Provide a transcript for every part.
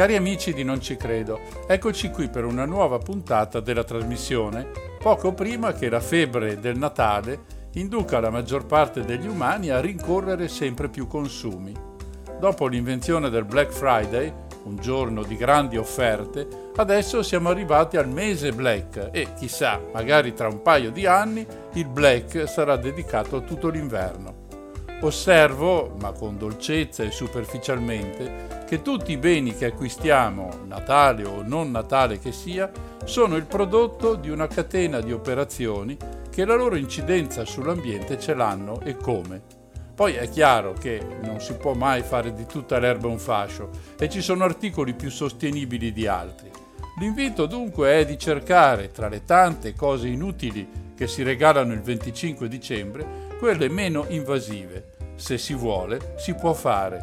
Cari amici di Non ci credo, eccoci qui per una nuova puntata della trasmissione, poco prima che la febbre del Natale induca la maggior parte degli umani a rincorrere sempre più consumi. Dopo l'invenzione del Black Friday, un giorno di grandi offerte, adesso siamo arrivati al mese Black e chissà, magari tra un paio di anni il Black sarà dedicato a tutto l'inverno. Osservo, ma con dolcezza e superficialmente, che tutti i beni che acquistiamo, Natale o non Natale che sia, sono il prodotto di una catena di operazioni che la loro incidenza sull'ambiente ce l'hanno e come. Poi è chiaro che non si può mai fare di tutta l'erba un fascio e ci sono articoli più sostenibili di altri. L'invito dunque è di cercare tra le tante cose inutili che si regalano il 25 dicembre quelle meno invasive. Se si vuole, si può fare.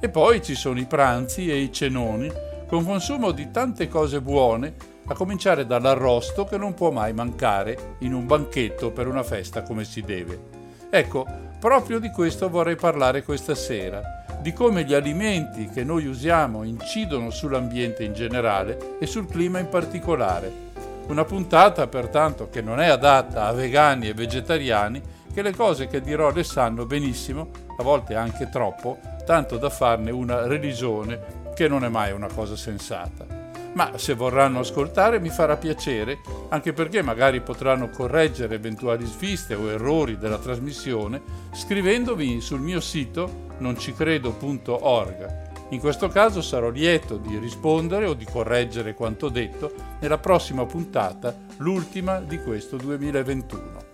E poi ci sono i pranzi e i cenoni con consumo di tante cose buone, a cominciare dall'arrosto che non può mai mancare in un banchetto per una festa come si deve. Ecco, Proprio di questo vorrei parlare questa sera, di come gli alimenti che noi usiamo incidono sull'ambiente in generale e sul clima in particolare. Una puntata pertanto che non è adatta a vegani e vegetariani, che le cose che dirò le sanno benissimo, a volte anche troppo, tanto da farne una religione che non è mai una cosa sensata ma se vorranno ascoltare mi farà piacere, anche perché magari potranno correggere eventuali sviste o errori della trasmissione scrivendovi sul mio sito noncicredo.org. In questo caso sarò lieto di rispondere o di correggere quanto detto nella prossima puntata, l'ultima di questo 2021.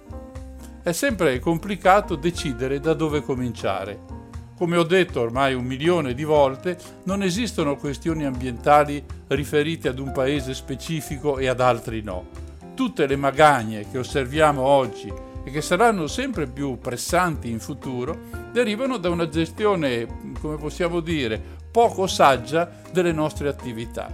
È sempre complicato decidere da dove cominciare come ho detto ormai un milione di volte, non esistono questioni ambientali riferite ad un paese specifico e ad altri no. Tutte le magagne che osserviamo oggi e che saranno sempre più pressanti in futuro derivano da una gestione, come possiamo dire, poco saggia delle nostre attività.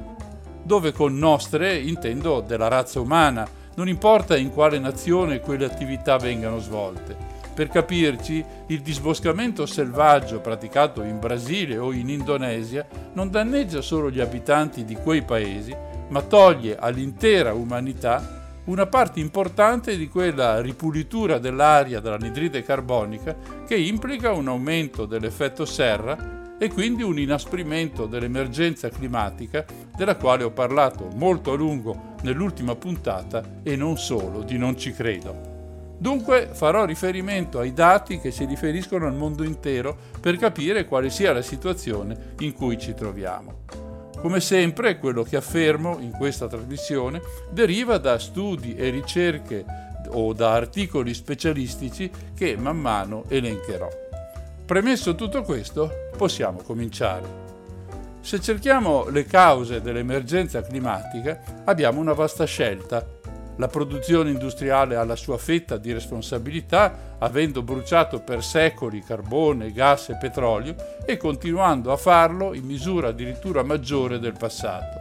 Dove con nostre intendo della razza umana, non importa in quale nazione quelle attività vengano svolte. Per capirci, il disboscamento selvaggio praticato in Brasile o in Indonesia non danneggia solo gli abitanti di quei paesi, ma toglie all'intera umanità una parte importante di quella ripulitura dell'aria dall'anidride carbonica che implica un aumento dell'effetto serra e quindi un inasprimento dell'emergenza climatica della quale ho parlato molto a lungo nell'ultima puntata e non solo di Non ci credo. Dunque farò riferimento ai dati che si riferiscono al mondo intero per capire quale sia la situazione in cui ci troviamo. Come sempre, quello che affermo in questa trasmissione deriva da studi e ricerche o da articoli specialistici che man mano elencherò. Premesso tutto questo, possiamo cominciare. Se cerchiamo le cause dell'emergenza climatica, abbiamo una vasta scelta la produzione industriale ha la sua fetta di responsabilità, avendo bruciato per secoli carbone, gas e petrolio e continuando a farlo in misura addirittura maggiore del passato.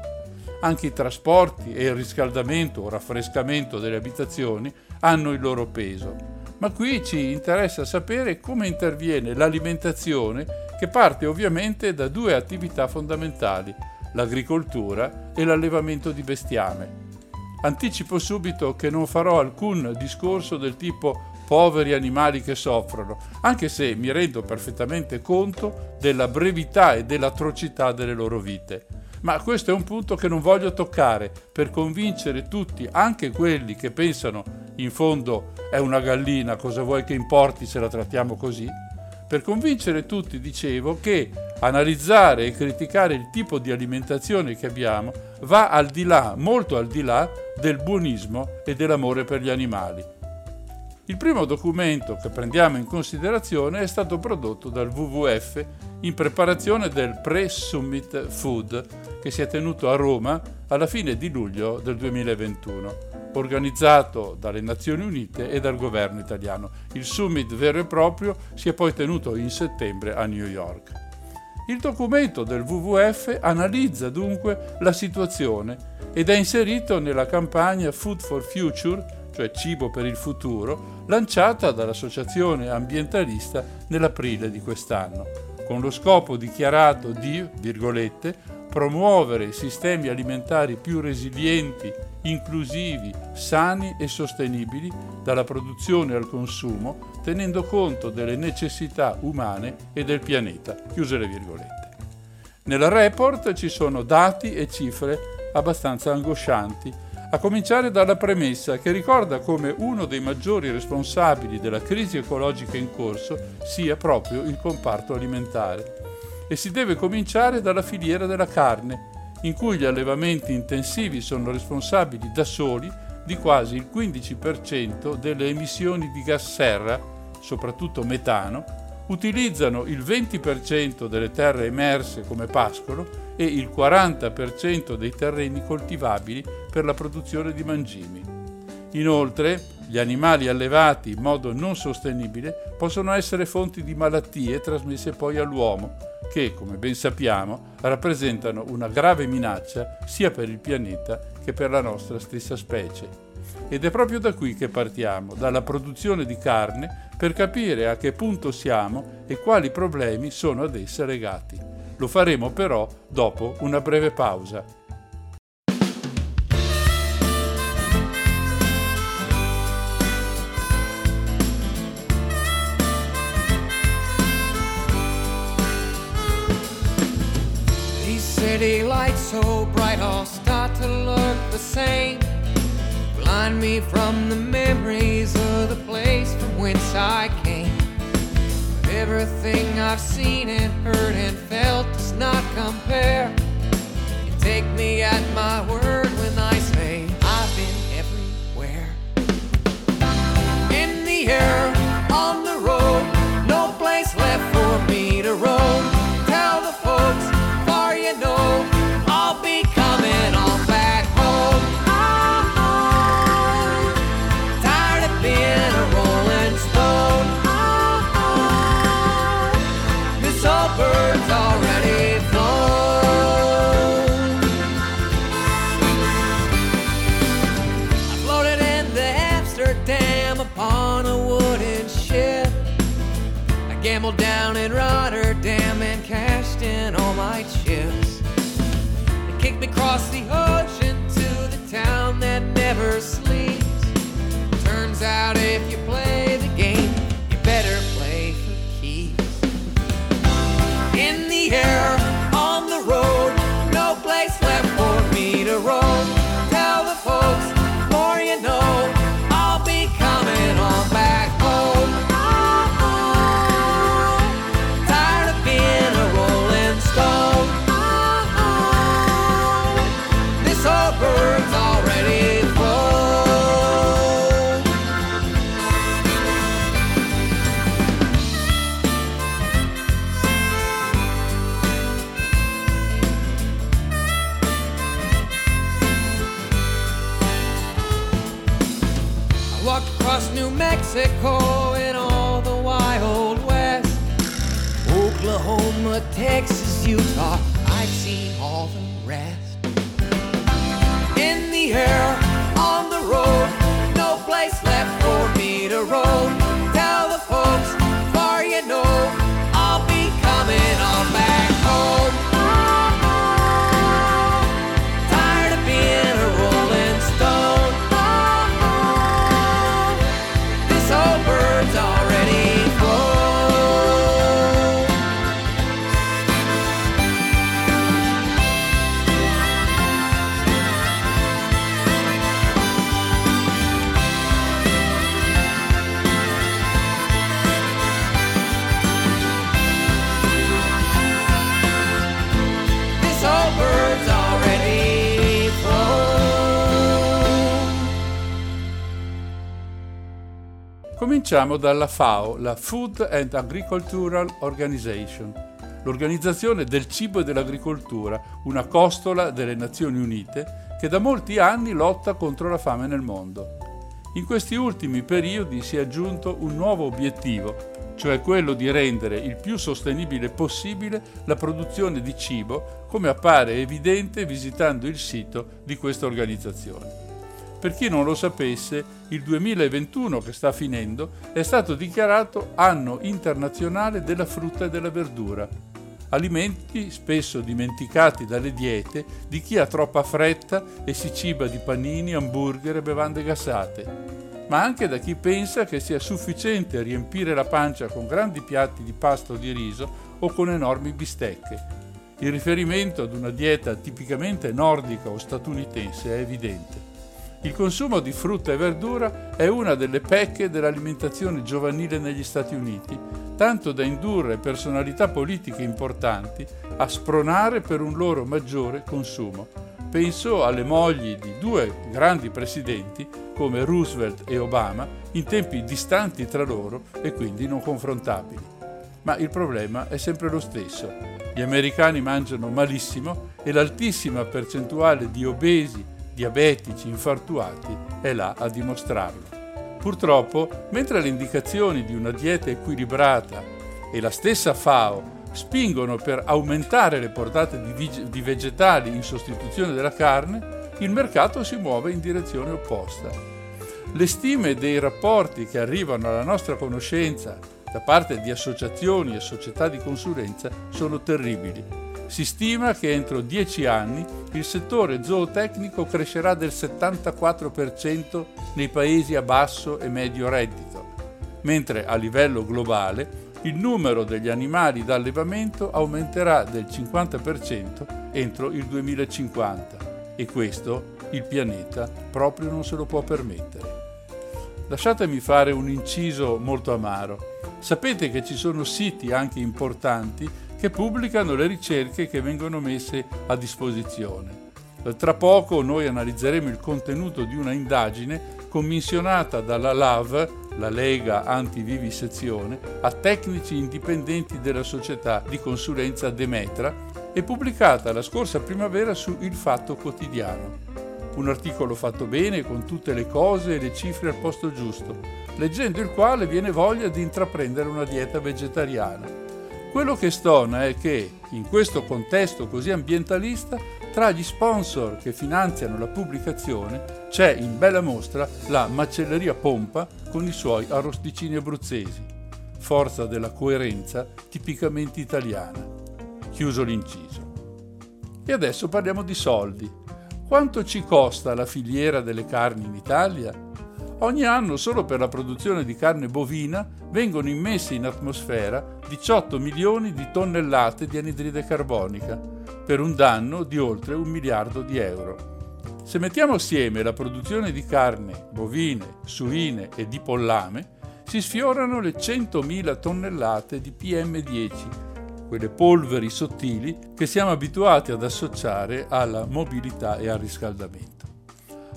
Anche i trasporti e il riscaldamento o raffrescamento delle abitazioni hanno il loro peso. Ma qui ci interessa sapere come interviene l'alimentazione che parte ovviamente da due attività fondamentali, l'agricoltura e l'allevamento di bestiame. Anticipo subito che non farò alcun discorso del tipo poveri animali che soffrono, anche se mi rendo perfettamente conto della brevità e dell'atrocità delle loro vite. Ma questo è un punto che non voglio toccare per convincere tutti, anche quelli che pensano in fondo è una gallina, cosa vuoi che importi se la trattiamo così? Per convincere tutti, dicevo, che analizzare e criticare il tipo di alimentazione che abbiamo va al di là, molto al di là, del buonismo e dell'amore per gli animali. Il primo documento che prendiamo in considerazione è stato prodotto dal WWF in preparazione del Pre-Summit Food che si è tenuto a Roma alla fine di luglio del 2021, organizzato dalle Nazioni Unite e dal governo italiano. Il summit vero e proprio si è poi tenuto in settembre a New York. Il documento del WWF analizza dunque la situazione ed è inserito nella campagna Food for Future cioè Cibo per il futuro, lanciata dall'associazione ambientalista nell'aprile di quest'anno, con lo scopo dichiarato di, virgolette, promuovere sistemi alimentari più resilienti, inclusivi, sani e sostenibili dalla produzione al consumo, tenendo conto delle necessità umane e del pianeta. Chiuse le virgolette. Nel report ci sono dati e cifre abbastanza angoscianti a cominciare dalla premessa che ricorda come uno dei maggiori responsabili della crisi ecologica in corso sia proprio il comparto alimentare. E si deve cominciare dalla filiera della carne, in cui gli allevamenti intensivi sono responsabili da soli di quasi il 15% delle emissioni di gas serra, soprattutto metano, utilizzano il 20% delle terre emerse come pascolo e il 40% dei terreni coltivabili per la produzione di mangimi. Inoltre, gli animali allevati in modo non sostenibile possono essere fonti di malattie trasmesse poi all'uomo, che, come ben sappiamo, rappresentano una grave minaccia sia per il pianeta che per la nostra stessa specie. Ed è proprio da qui che partiamo, dalla produzione di carne, per capire a che punto siamo e quali problemi sono ad essa legati. Lo faremo però dopo una breve pausa. city lights so bright all start to look the same. Blind me from the memories of the place from whence I came. Everything I've seen and heard and felt does not compare. You take me at my word when I say I've been everywhere. In the air, on the road, never sleeps. Turns out if you play Cominciamo dalla FAO, la Food and Agricultural Organization, l'Organizzazione del Cibo e dell'Agricoltura, una costola delle Nazioni Unite che da molti anni lotta contro la fame nel mondo. In questi ultimi periodi si è aggiunto un nuovo obiettivo, cioè quello di rendere il più sostenibile possibile la produzione di cibo, come appare evidente visitando il sito di questa organizzazione. Per chi non lo sapesse, il 2021 che sta finendo è stato dichiarato anno internazionale della frutta e della verdura, alimenti spesso dimenticati dalle diete di chi ha troppa fretta e si ciba di panini, hamburger e bevande gassate ma anche da chi pensa che sia sufficiente riempire la pancia con grandi piatti di pasta o di riso o con enormi bistecche. Il riferimento ad una dieta tipicamente nordica o statunitense è evidente. Il consumo di frutta e verdura è una delle pecche dell'alimentazione giovanile negli Stati Uniti, tanto da indurre personalità politiche importanti a spronare per un loro maggiore consumo. Penso alle mogli di due grandi presidenti come Roosevelt e Obama in tempi distanti tra loro e quindi non confrontabili. Ma il problema è sempre lo stesso. Gli americani mangiano malissimo e l'altissima percentuale di obesi, diabetici, infartuati è là a dimostrarlo. Purtroppo, mentre le indicazioni di una dieta equilibrata e la stessa FAO spingono per aumentare le portate di, vegetali in sostituzione della carne, il mercato si muove in direzione opposta. Le stime dei rapporti che arrivano alla nostra conoscenza da parte di associazioni e società di consulenza sono terribili. Si stima che entro dieci anni il settore zootecnico crescerà del 74% nei paesi a basso e medio reddito, mentre a livello globale il numero degli animali d'allevamento aumenterà del 50% entro il 2050 e questo il pianeta proprio non se lo può permettere. Lasciatemi fare un inciso molto amaro. Sapete che ci sono siti anche importanti che pubblicano le ricerche che vengono messe a disposizione. Tra poco noi analizzeremo il contenuto di una indagine commissionata dalla LAV, la Lega Antivivisezione, a tecnici indipendenti della società di consulenza Demetra e pubblicata la scorsa primavera su Il Fatto Quotidiano. Un articolo fatto bene con tutte le cose e le cifre al posto giusto, leggendo il quale viene voglia di intraprendere una dieta vegetariana. Quello che stona è che, in questo contesto così ambientalista, tra gli sponsor che finanziano la pubblicazione c'è in bella mostra la macelleria Pompa con i suoi arrosticini abruzzesi, forza della coerenza tipicamente italiana. Chiuso l'inciso. E adesso parliamo di soldi. Quanto ci costa la filiera delle carni in Italia? Ogni anno solo per la produzione di carne bovina vengono immesse in atmosfera 18 milioni di tonnellate di anidride carbonica, per un danno di oltre un miliardo di euro. Se mettiamo assieme la produzione di carne, bovine, suine e di pollame, si sfiorano le 100.000 tonnellate di PM10 quelle polveri sottili che siamo abituati ad associare alla mobilità e al riscaldamento.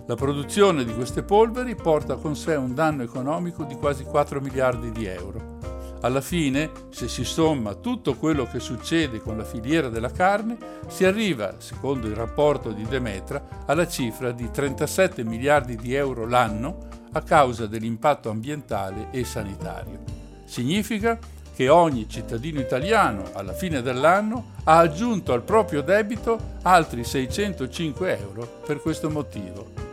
La produzione di queste polveri porta con sé un danno economico di quasi 4 miliardi di euro. Alla fine, se si somma tutto quello che succede con la filiera della carne, si arriva, secondo il rapporto di Demetra, alla cifra di 37 miliardi di euro l'anno a causa dell'impatto ambientale e sanitario. Significa che ogni cittadino italiano alla fine dell'anno ha aggiunto al proprio debito altri 605 euro per questo motivo.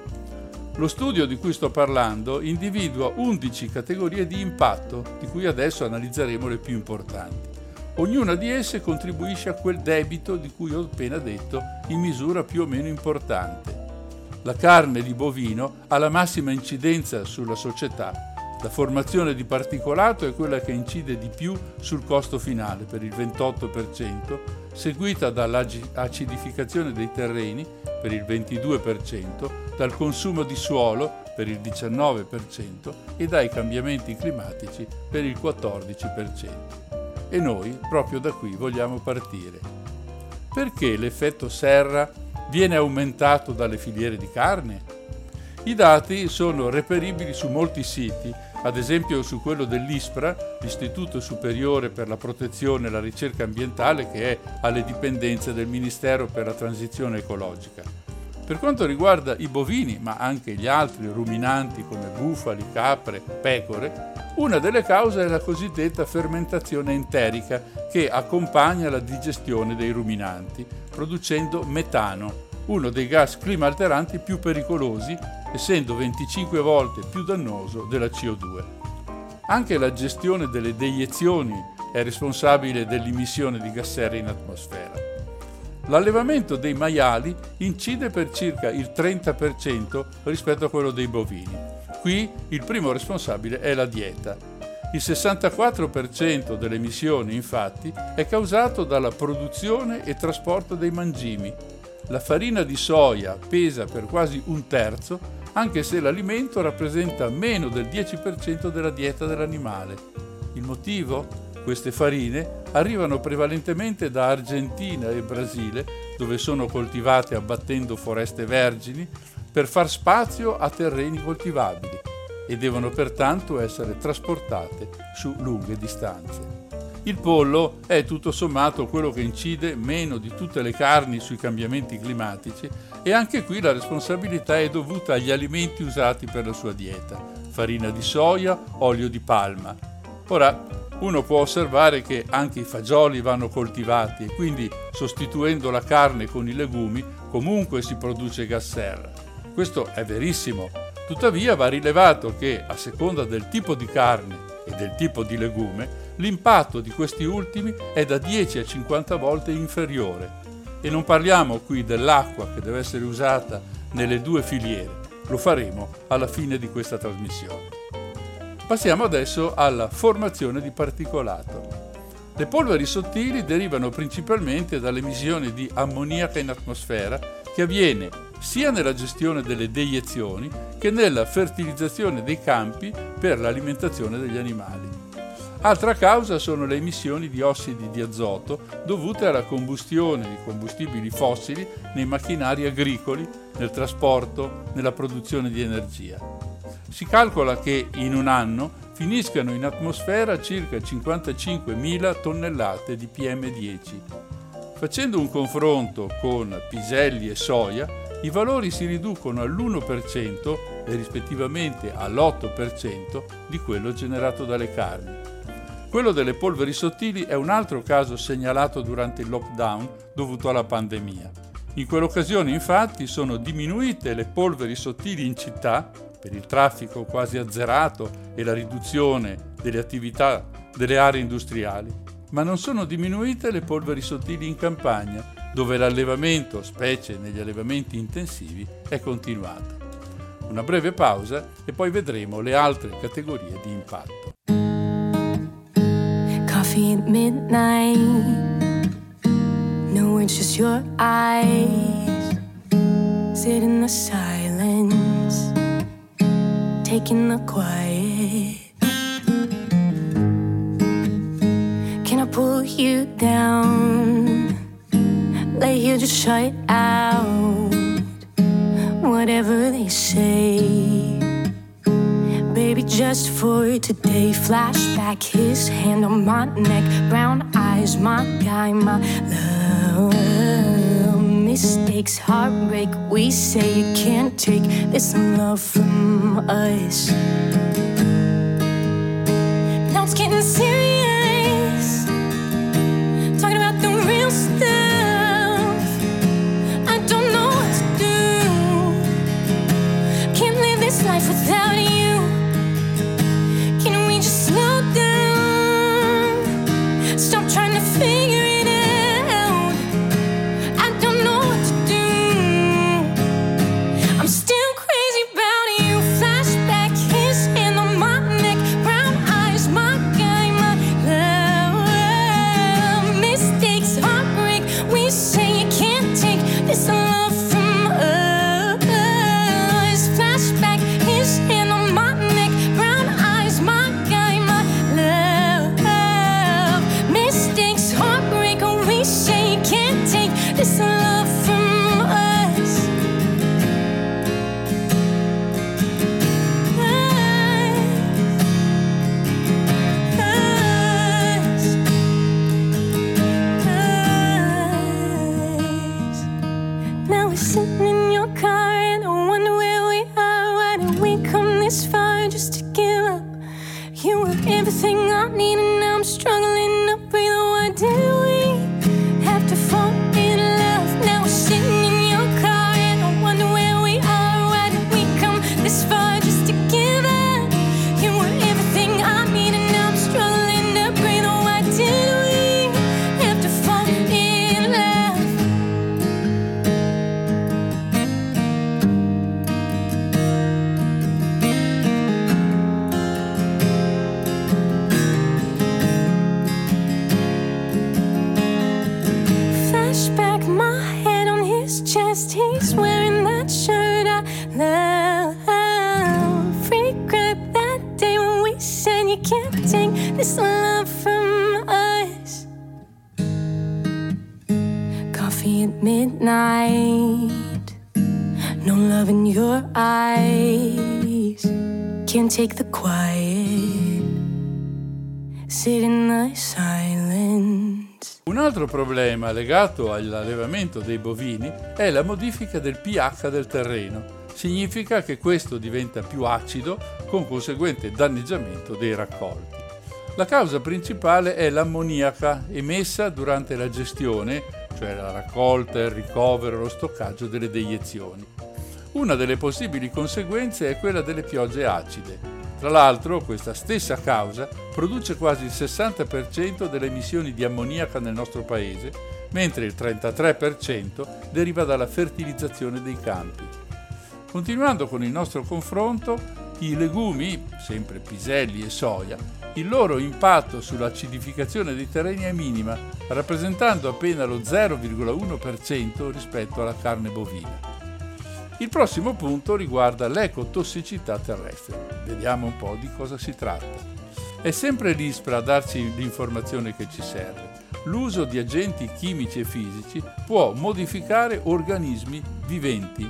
Lo studio di cui sto parlando individua 11 categorie di impatto, di cui adesso analizzeremo le più importanti. Ognuna di esse contribuisce a quel debito di cui ho appena detto in misura più o meno importante. La carne di bovino ha la massima incidenza sulla società la formazione di particolato è quella che incide di più sul costo finale per il 28%, seguita dall'acidificazione dei terreni per il 22%, dal consumo di suolo per il 19% e dai cambiamenti climatici per il 14%. E noi proprio da qui vogliamo partire. Perché l'effetto serra viene aumentato dalle filiere di carne? I dati sono reperibili su molti siti ad esempio su quello dell'ISPRA, l'Istituto Superiore per la Protezione e la Ricerca Ambientale, che è alle dipendenze del Ministero per la Transizione Ecologica. Per quanto riguarda i bovini, ma anche gli altri ruminanti come bufali, capre, pecore, una delle cause è la cosiddetta fermentazione enterica che accompagna la digestione dei ruminanti, producendo metano, uno dei gas climalteranti più pericolosi, essendo 25 volte più dannoso della CO2. Anche la gestione delle deiezioni è responsabile dell'emissione di gas serra in atmosfera. L'allevamento dei maiali incide per circa il 30% rispetto a quello dei bovini. Qui il primo responsabile è la dieta. Il 64% delle emissioni, infatti, è causato dalla produzione e trasporto dei mangimi. La farina di soia pesa per quasi un terzo, anche se l'alimento rappresenta meno del 10% della dieta dell'animale. Il motivo? Queste farine arrivano prevalentemente da Argentina e Brasile, dove sono coltivate abbattendo foreste vergini per far spazio a terreni coltivabili e devono pertanto essere trasportate su lunghe distanze. Il pollo è tutto sommato quello che incide meno di tutte le carni sui cambiamenti climatici e anche qui la responsabilità è dovuta agli alimenti usati per la sua dieta, farina di soia, olio di palma. Ora, uno può osservare che anche i fagioli vanno coltivati e quindi sostituendo la carne con i legumi comunque si produce gas serra. Questo è verissimo, tuttavia va rilevato che a seconda del tipo di carne e del tipo di legume l'impatto di questi ultimi è da 10 a 50 volte inferiore. E non parliamo qui dell'acqua che deve essere usata nelle due filiere, lo faremo alla fine di questa trasmissione. Passiamo adesso alla formazione di particolato. Le polveri sottili derivano principalmente dall'emissione di ammoniaca in atmosfera che avviene sia nella gestione delle deiezioni che nella fertilizzazione dei campi per l'alimentazione degli animali. Altra causa sono le emissioni di ossidi di azoto dovute alla combustione di combustibili fossili nei macchinari agricoli, nel trasporto, nella produzione di energia. Si calcola che in un anno finiscano in atmosfera circa 55.000 tonnellate di PM10. Facendo un confronto con piselli e soia, i valori si riducono all'1% e rispettivamente all'8% di quello generato dalle carni. Quello delle polveri sottili è un altro caso segnalato durante il lockdown dovuto alla pandemia. In quell'occasione infatti sono diminuite le polveri sottili in città per il traffico quasi azzerato e la riduzione delle attività delle aree industriali, ma non sono diminuite le polveri sottili in campagna, dove l'allevamento, specie negli allevamenti intensivi, è continuato. Una breve pausa e poi vedremo le altre categorie di impatto. Coffee at midnight. No, it's just your eyes. Sit in the silence. Taking the quiet. Can I pull you down? Lay here, just shut out whatever they say. Baby, just for today, flashback, his hand on my neck, brown eyes, my guy, my love mistakes, heartbreak. We say you can't take this love from us. Now it's getting serious. Legato all'allevamento dei bovini è la modifica del pH del terreno. Significa che questo diventa più acido con conseguente danneggiamento dei raccolti. La causa principale è l'ammoniaca emessa durante la gestione, cioè la raccolta, il ricovero lo stoccaggio delle deiezioni. Una delle possibili conseguenze è quella delle piogge acide. Tra l'altro, questa stessa causa produce quasi il 60% delle emissioni di ammoniaca nel nostro paese, mentre il 33% deriva dalla fertilizzazione dei campi. Continuando con il nostro confronto, i legumi, sempre piselli e soia, il loro impatto sull'acidificazione dei terreni è minima, rappresentando appena lo 0,1% rispetto alla carne bovina. Il prossimo punto riguarda l'ecotossicità terrestre. Vediamo un po' di cosa si tratta. È sempre l'ISPRA a darci l'informazione che ci serve. L'uso di agenti chimici e fisici può modificare organismi viventi.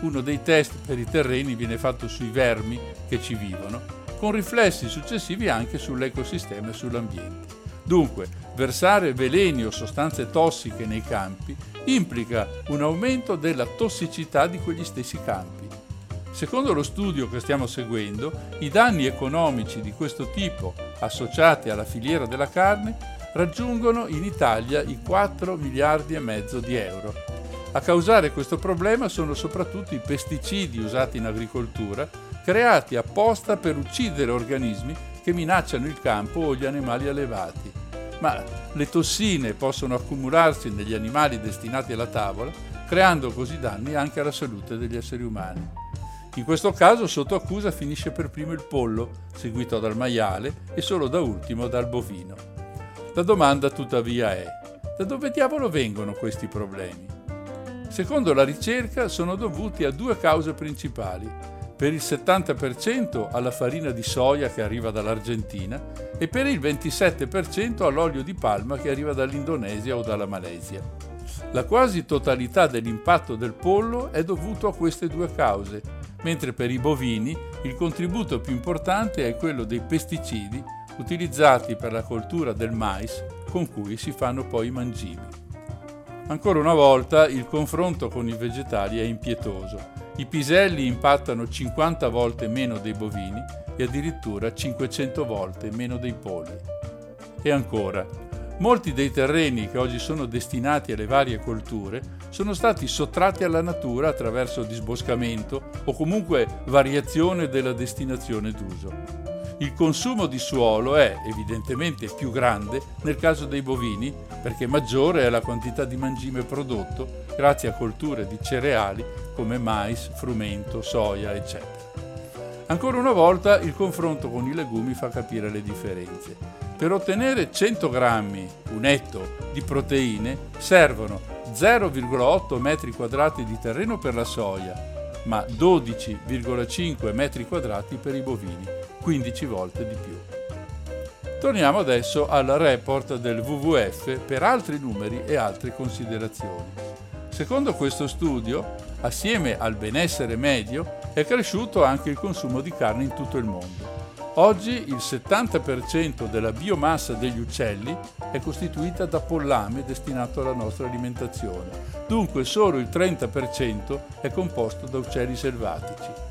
Uno dei test per i terreni viene fatto sui vermi che ci vivono, con riflessi successivi anche sull'ecosistema e sull'ambiente. Dunque, versare veleni o sostanze tossiche nei campi implica un aumento della tossicità di quegli stessi campi. Secondo lo studio che stiamo seguendo, i danni economici di questo tipo associati alla filiera della carne raggiungono in Italia i 4 miliardi e mezzo di euro. A causare questo problema sono soprattutto i pesticidi usati in agricoltura, creati apposta per uccidere organismi che minacciano il campo o gli animali allevati. Ma le tossine possono accumularsi negli animali destinati alla tavola, creando così danni anche alla salute degli esseri umani. In questo caso sotto accusa finisce per primo il pollo, seguito dal maiale e solo da ultimo dal bovino. La domanda tuttavia è, da dove diavolo vengono questi problemi? Secondo la ricerca sono dovuti a due cause principali per il 70% alla farina di soia che arriva dall'Argentina e per il 27% all'olio di palma che arriva dall'Indonesia o dalla Malesia. La quasi totalità dell'impatto del pollo è dovuto a queste due cause, mentre per i bovini il contributo più importante è quello dei pesticidi utilizzati per la coltura del mais con cui si fanno poi i mangimi. Ancora una volta il confronto con i vegetali è impietoso i piselli impattano 50 volte meno dei bovini e addirittura 500 volte meno dei polli. E ancora, molti dei terreni che oggi sono destinati alle varie colture sono stati sottratti alla natura attraverso disboscamento o comunque variazione della destinazione d'uso. Il consumo di suolo è evidentemente più grande nel caso dei bovini perché maggiore è la quantità di mangime prodotto grazie a colture di cereali come mais, frumento, soia, eccetera. Ancora una volta il confronto con i legumi fa capire le differenze. Per ottenere 100 grammi, un etto, di proteine servono 0,8 metri quadrati di terreno per la soia, ma 12,5 metri quadrati per i bovini. 15 volte di più. Torniamo adesso al report del WWF per altri numeri e altre considerazioni. Secondo questo studio, assieme al benessere medio, è cresciuto anche il consumo di carne in tutto il mondo. Oggi il 70% della biomassa degli uccelli è costituita da pollame destinato alla nostra alimentazione, dunque solo il 30% è composto da uccelli selvatici.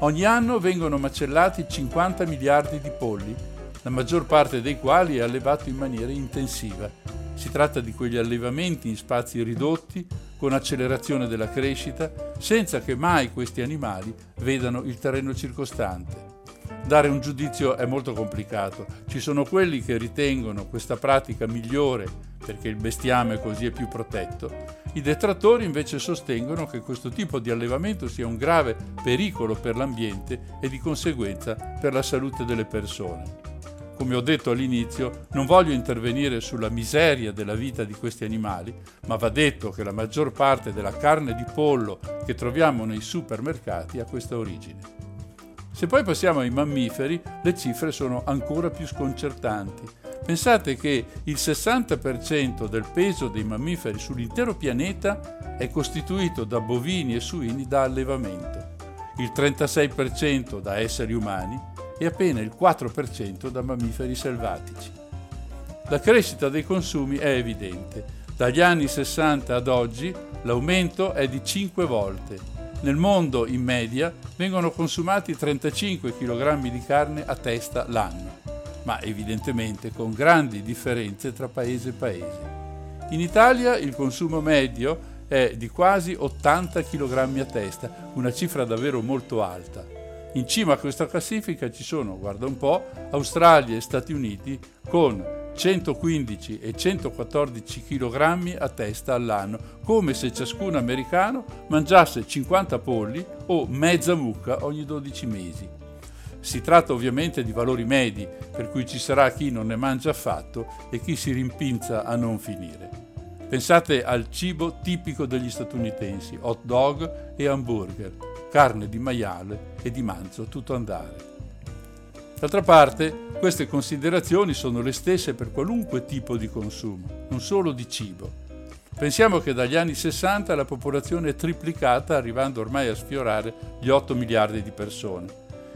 Ogni anno vengono macellati 50 miliardi di polli, la maggior parte dei quali è allevato in maniera intensiva. Si tratta di quegli allevamenti in spazi ridotti, con accelerazione della crescita, senza che mai questi animali vedano il terreno circostante. Dare un giudizio è molto complicato. Ci sono quelli che ritengono questa pratica migliore perché il bestiame così è più protetto i detrattori invece sostengono che questo tipo di allevamento sia un grave pericolo per l'ambiente e di conseguenza per la salute delle persone. Come ho detto all'inizio, non voglio intervenire sulla miseria della vita di questi animali, ma va detto che la maggior parte della carne di pollo che troviamo nei supermercati ha questa origine. Se poi passiamo ai mammiferi, le cifre sono ancora più sconcertanti. Pensate che il 60% del peso dei mammiferi sull'intero pianeta è costituito da bovini e suini da allevamento, il 36% da esseri umani e appena il 4% da mammiferi selvatici. La crescita dei consumi è evidente. Dagli anni 60 ad oggi l'aumento è di 5 volte. Nel mondo, in media, vengono consumati 35 kg di carne a testa l'anno, ma evidentemente con grandi differenze tra paese e paese. In Italia il consumo medio è di quasi 80 kg a testa, una cifra davvero molto alta. In cima a questa classifica ci sono, guarda un po', Australia e Stati Uniti con 115 e 114 kg a testa all'anno, come se ciascun americano mangiasse 50 polli o mezza mucca ogni 12 mesi. Si tratta ovviamente di valori medi, per cui ci sarà chi non ne mangia affatto e chi si rimpinza a non finire. Pensate al cibo tipico degli statunitensi, hot dog e hamburger carne di maiale e di manzo tutto andare. D'altra parte, queste considerazioni sono le stesse per qualunque tipo di consumo, non solo di cibo. Pensiamo che dagli anni 60 la popolazione è triplicata, arrivando ormai a sfiorare gli 8 miliardi di persone.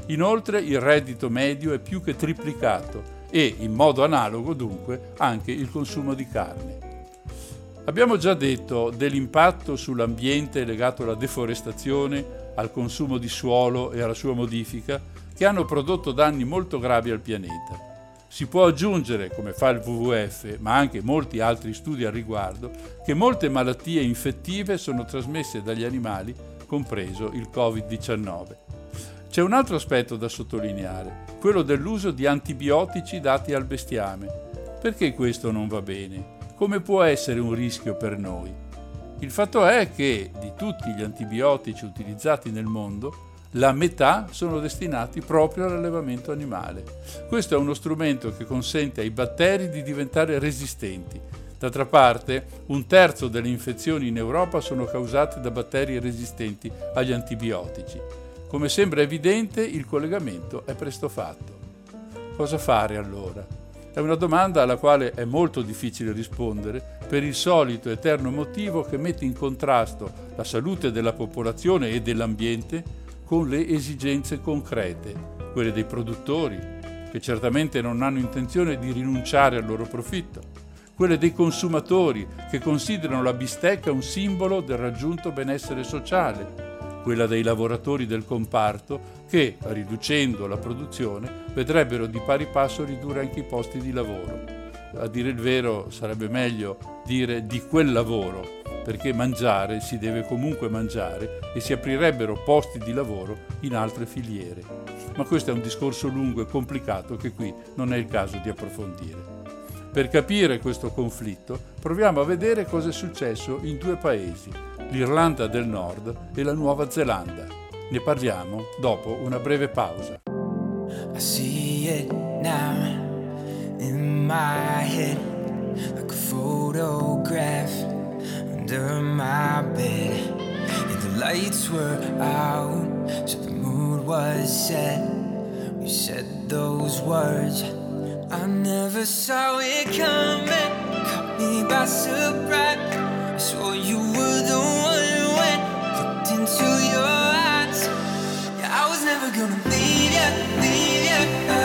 Inoltre il reddito medio è più che triplicato e, in modo analogo dunque, anche il consumo di carne. Abbiamo già detto dell'impatto sull'ambiente legato alla deforestazione, al consumo di suolo e alla sua modifica, che hanno prodotto danni molto gravi al pianeta. Si può aggiungere, come fa il WWF, ma anche molti altri studi al riguardo, che molte malattie infettive sono trasmesse dagli animali, compreso il Covid-19. C'è un altro aspetto da sottolineare, quello dell'uso di antibiotici dati al bestiame. Perché questo non va bene? Come può essere un rischio per noi? Il fatto è che di tutti gli antibiotici utilizzati nel mondo, la metà sono destinati proprio all'allevamento animale. Questo è uno strumento che consente ai batteri di diventare resistenti. D'altra parte, un terzo delle infezioni in Europa sono causate da batteri resistenti agli antibiotici. Come sembra evidente, il collegamento è presto fatto. Cosa fare allora? È una domanda alla quale è molto difficile rispondere per il solito eterno motivo che mette in contrasto la salute della popolazione e dell'ambiente con le esigenze concrete, quelle dei produttori, che certamente non hanno intenzione di rinunciare al loro profitto, quelle dei consumatori, che considerano la bistecca un simbolo del raggiunto benessere sociale, quella dei lavoratori del comparto che, riducendo la produzione, vedrebbero di pari passo ridurre anche i posti di lavoro. A dire il vero sarebbe meglio dire di quel lavoro, perché mangiare si deve comunque mangiare e si aprirebbero posti di lavoro in altre filiere. Ma questo è un discorso lungo e complicato che qui non è il caso di approfondire. Per capire questo conflitto proviamo a vedere cosa è successo in due paesi, l'Irlanda del Nord e la Nuova Zelanda. Ne parliamo dopo una breve pausa. I see it now in my head like a photograph under my bed. And the lights were out, so the mood was set. We said those words. I never saw it coming, caught me by surprise. I swore you were the one when looked into your eyes. Yeah, I was never gonna leave you, leave you.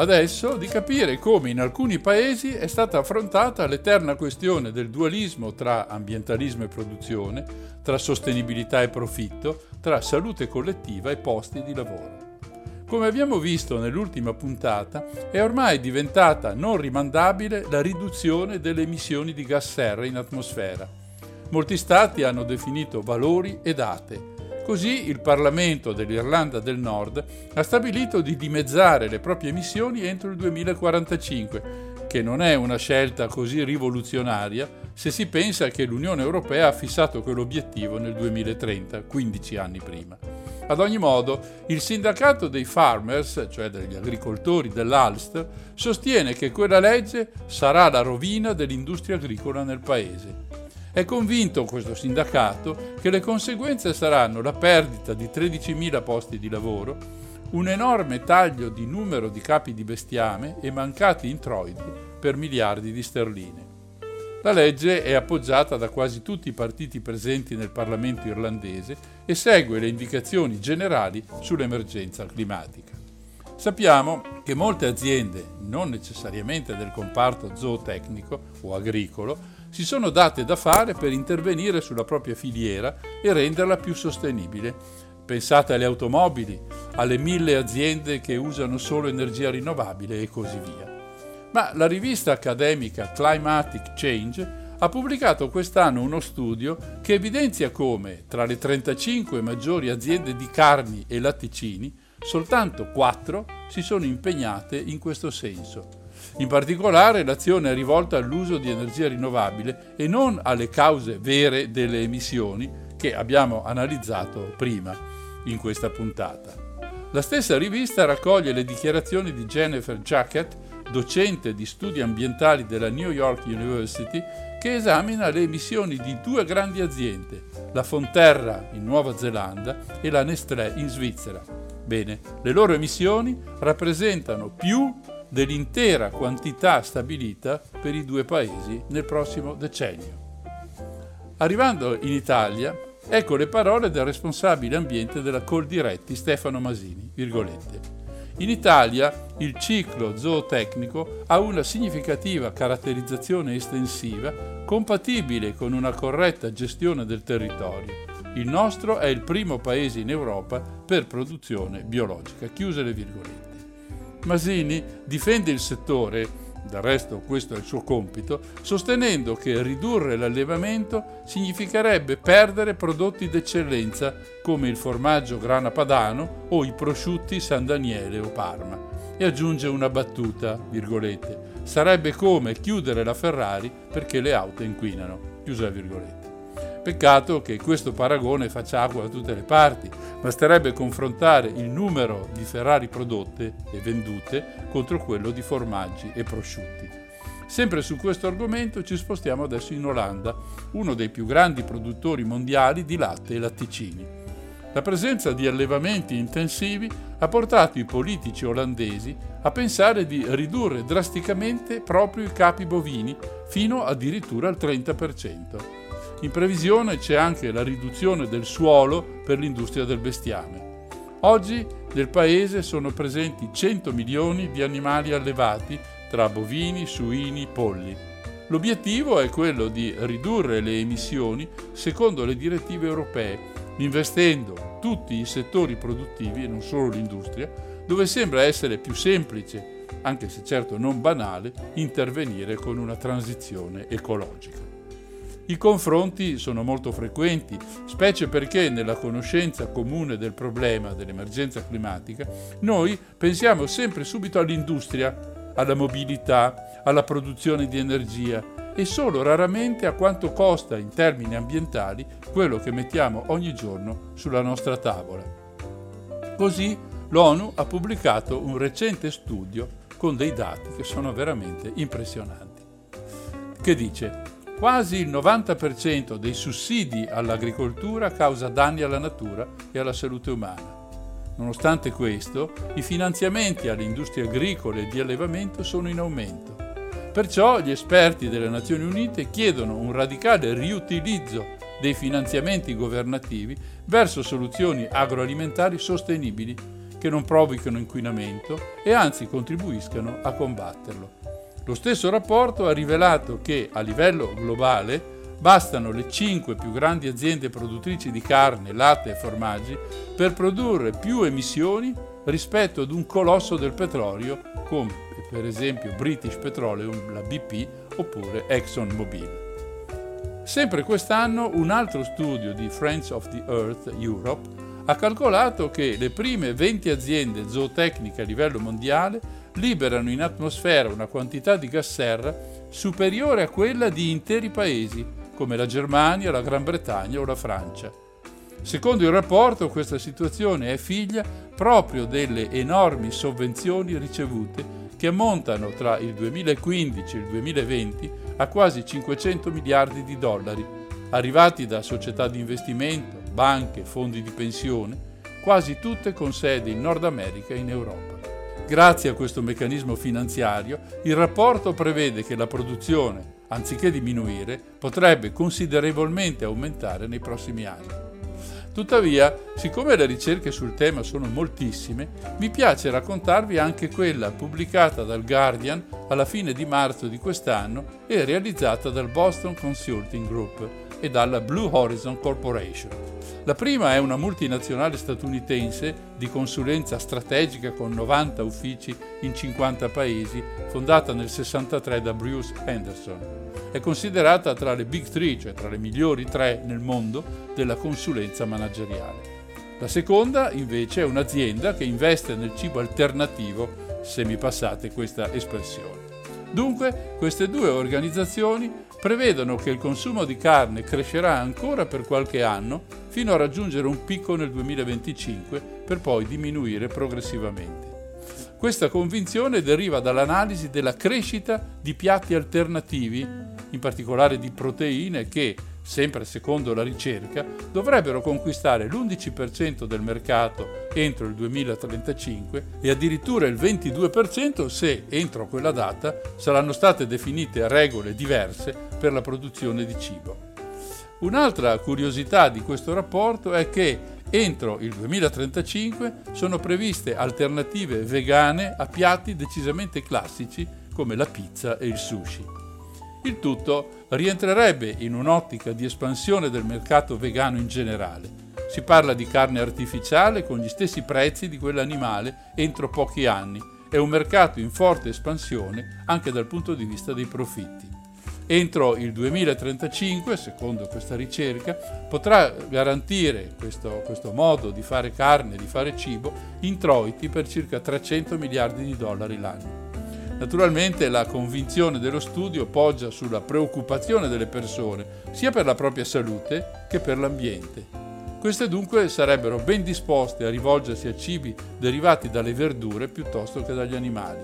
Adesso di capire come in alcuni paesi è stata affrontata l'eterna questione del dualismo tra ambientalismo e produzione, tra sostenibilità e profitto, tra salute collettiva e posti di lavoro. Come abbiamo visto nell'ultima puntata, è ormai diventata non rimandabile la riduzione delle emissioni di gas serra in atmosfera. Molti stati hanno definito valori e date Così il Parlamento dell'Irlanda del Nord ha stabilito di dimezzare le proprie emissioni entro il 2045, che non è una scelta così rivoluzionaria se si pensa che l'Unione Europea ha fissato quell'obiettivo nel 2030, 15 anni prima. Ad ogni modo, il sindacato dei farmers, cioè degli agricoltori dell'Ulster, sostiene che quella legge sarà la rovina dell'industria agricola nel paese. È convinto questo sindacato che le conseguenze saranno la perdita di 13.000 posti di lavoro, un enorme taglio di numero di capi di bestiame e mancati introiti per miliardi di sterline. La legge è appoggiata da quasi tutti i partiti presenti nel Parlamento irlandese e segue le indicazioni generali sull'emergenza climatica. Sappiamo che molte aziende, non necessariamente del comparto zootecnico o agricolo, si sono date da fare per intervenire sulla propria filiera e renderla più sostenibile. Pensate alle automobili, alle mille aziende che usano solo energia rinnovabile e così via. Ma la rivista accademica Climatic Change ha pubblicato quest'anno uno studio che evidenzia come tra le 35 maggiori aziende di carni e latticini soltanto 4 si sono impegnate in questo senso in particolare l'azione è rivolta all'uso di energia rinnovabile e non alle cause vere delle emissioni che abbiamo analizzato prima in questa puntata. La stessa rivista raccoglie le dichiarazioni di Jennifer Jacket, docente di studi ambientali della New York University, che esamina le emissioni di due grandi aziende, la Fonterra in Nuova Zelanda e la Nestlé in Svizzera. Bene, le loro emissioni rappresentano più dell'intera quantità stabilita per i due paesi nel prossimo decennio. Arrivando in Italia, ecco le parole del responsabile ambiente della Coldiretti Stefano Masini, virgolette. In Italia il ciclo zootecnico ha una significativa caratterizzazione estensiva compatibile con una corretta gestione del territorio. Il nostro è il primo paese in Europa per produzione biologica. Chiuse le virgolette. Masini difende il settore, del resto questo è il suo compito, sostenendo che ridurre l'allevamento significherebbe perdere prodotti d'eccellenza come il formaggio grana padano o i prosciutti San Daniele o Parma. E aggiunge una battuta, virgolette, sarebbe come chiudere la Ferrari perché le auto inquinano, chiusa virgolette. Peccato che questo paragone faccia acqua da tutte le parti. Basterebbe confrontare il numero di Ferrari prodotte e vendute contro quello di formaggi e prosciutti. Sempre su questo argomento ci spostiamo adesso in Olanda, uno dei più grandi produttori mondiali di latte e latticini. La presenza di allevamenti intensivi ha portato i politici olandesi a pensare di ridurre drasticamente proprio i capi bovini fino addirittura al 30%. In previsione c'è anche la riduzione del suolo per l'industria del bestiame. Oggi nel paese sono presenti 100 milioni di animali allevati tra bovini, suini, polli. L'obiettivo è quello di ridurre le emissioni secondo le direttive europee, investendo tutti i settori produttivi e non solo l'industria, dove sembra essere più semplice, anche se certo non banale, intervenire con una transizione ecologica. I confronti sono molto frequenti, specie perché nella conoscenza comune del problema dell'emergenza climatica noi pensiamo sempre subito all'industria, alla mobilità, alla produzione di energia e solo raramente a quanto costa in termini ambientali quello che mettiamo ogni giorno sulla nostra tavola. Così l'ONU ha pubblicato un recente studio con dei dati che sono veramente impressionanti, che dice Quasi il 90% dei sussidi all'agricoltura causa danni alla natura e alla salute umana. Nonostante questo, i finanziamenti alle industrie agricole e di allevamento sono in aumento. Perciò gli esperti delle Nazioni Unite chiedono un radicale riutilizzo dei finanziamenti governativi verso soluzioni agroalimentari sostenibili che non provochino inquinamento e anzi contribuiscano a combatterlo. Lo stesso rapporto ha rivelato che a livello globale bastano le 5 più grandi aziende produttrici di carne, latte e formaggi per produrre più emissioni rispetto ad un colosso del petrolio come per esempio British Petroleum, la BP oppure ExxonMobil. Sempre quest'anno un altro studio di Friends of the Earth Europe ha calcolato che le prime 20 aziende zootecniche a livello mondiale liberano in atmosfera una quantità di gas serra superiore a quella di interi paesi come la Germania, la Gran Bretagna o la Francia. Secondo il rapporto questa situazione è figlia proprio delle enormi sovvenzioni ricevute che ammontano tra il 2015 e il 2020 a quasi 500 miliardi di dollari, arrivati da società di investimento, banche, fondi di pensione, quasi tutte con sede in Nord America e in Europa. Grazie a questo meccanismo finanziario, il rapporto prevede che la produzione, anziché diminuire, potrebbe considerevolmente aumentare nei prossimi anni. Tuttavia, siccome le ricerche sul tema sono moltissime, mi piace raccontarvi anche quella pubblicata dal Guardian alla fine di marzo di quest'anno e realizzata dal Boston Consulting Group e dalla Blue Horizon Corporation. La prima è una multinazionale statunitense di consulenza strategica con 90 uffici in 50 paesi, fondata nel 63 da Bruce Henderson. È considerata tra le Big Three, cioè tra le migliori tre nel mondo della consulenza manageriale. La seconda, invece, è un'azienda che investe nel cibo alternativo, se mi passate questa espressione. Dunque, queste due organizzazioni prevedono che il consumo di carne crescerà ancora per qualche anno fino a raggiungere un picco nel 2025 per poi diminuire progressivamente. Questa convinzione deriva dall'analisi della crescita di piatti alternativi, in particolare di proteine che, sempre secondo la ricerca, dovrebbero conquistare l'11% del mercato entro il 2035 e addirittura il 22% se entro quella data saranno state definite regole diverse per la produzione di cibo. Un'altra curiosità di questo rapporto è che entro il 2035 sono previste alternative vegane a piatti decisamente classici come la pizza e il sushi. Il tutto rientrerebbe in un'ottica di espansione del mercato vegano in generale. Si parla di carne artificiale con gli stessi prezzi di quell'animale entro pochi anni. È un mercato in forte espansione anche dal punto di vista dei profitti. Entro il 2035, secondo questa ricerca, potrà garantire questo, questo modo di fare carne, di fare cibo, introiti per circa 300 miliardi di dollari l'anno. Naturalmente la convinzione dello studio poggia sulla preoccupazione delle persone, sia per la propria salute che per l'ambiente. Queste dunque sarebbero ben disposte a rivolgersi a cibi derivati dalle verdure piuttosto che dagli animali.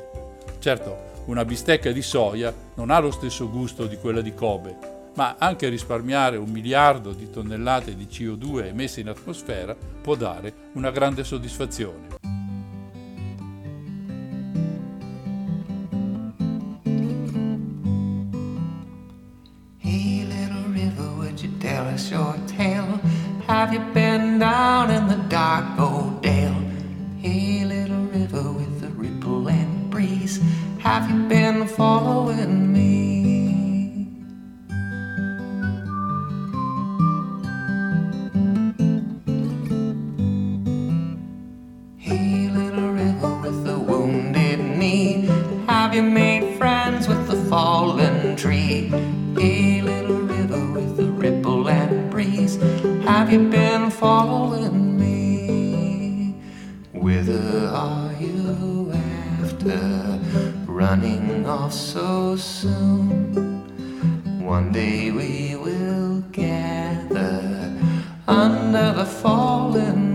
Certo, una bistecca di soia non ha lo stesso gusto di quella di Kobe, ma anche risparmiare un miliardo di tonnellate di CO2 emesse in atmosfera può dare una grande soddisfazione. Have you been down in the dark old have you been following me? Hey, little river with the wounded knee, have you made friends with the fallen tree? Hey, little river with the ripple and breeze, have you been following me? Whither are you after running off so soon? One day we will gather under the fallen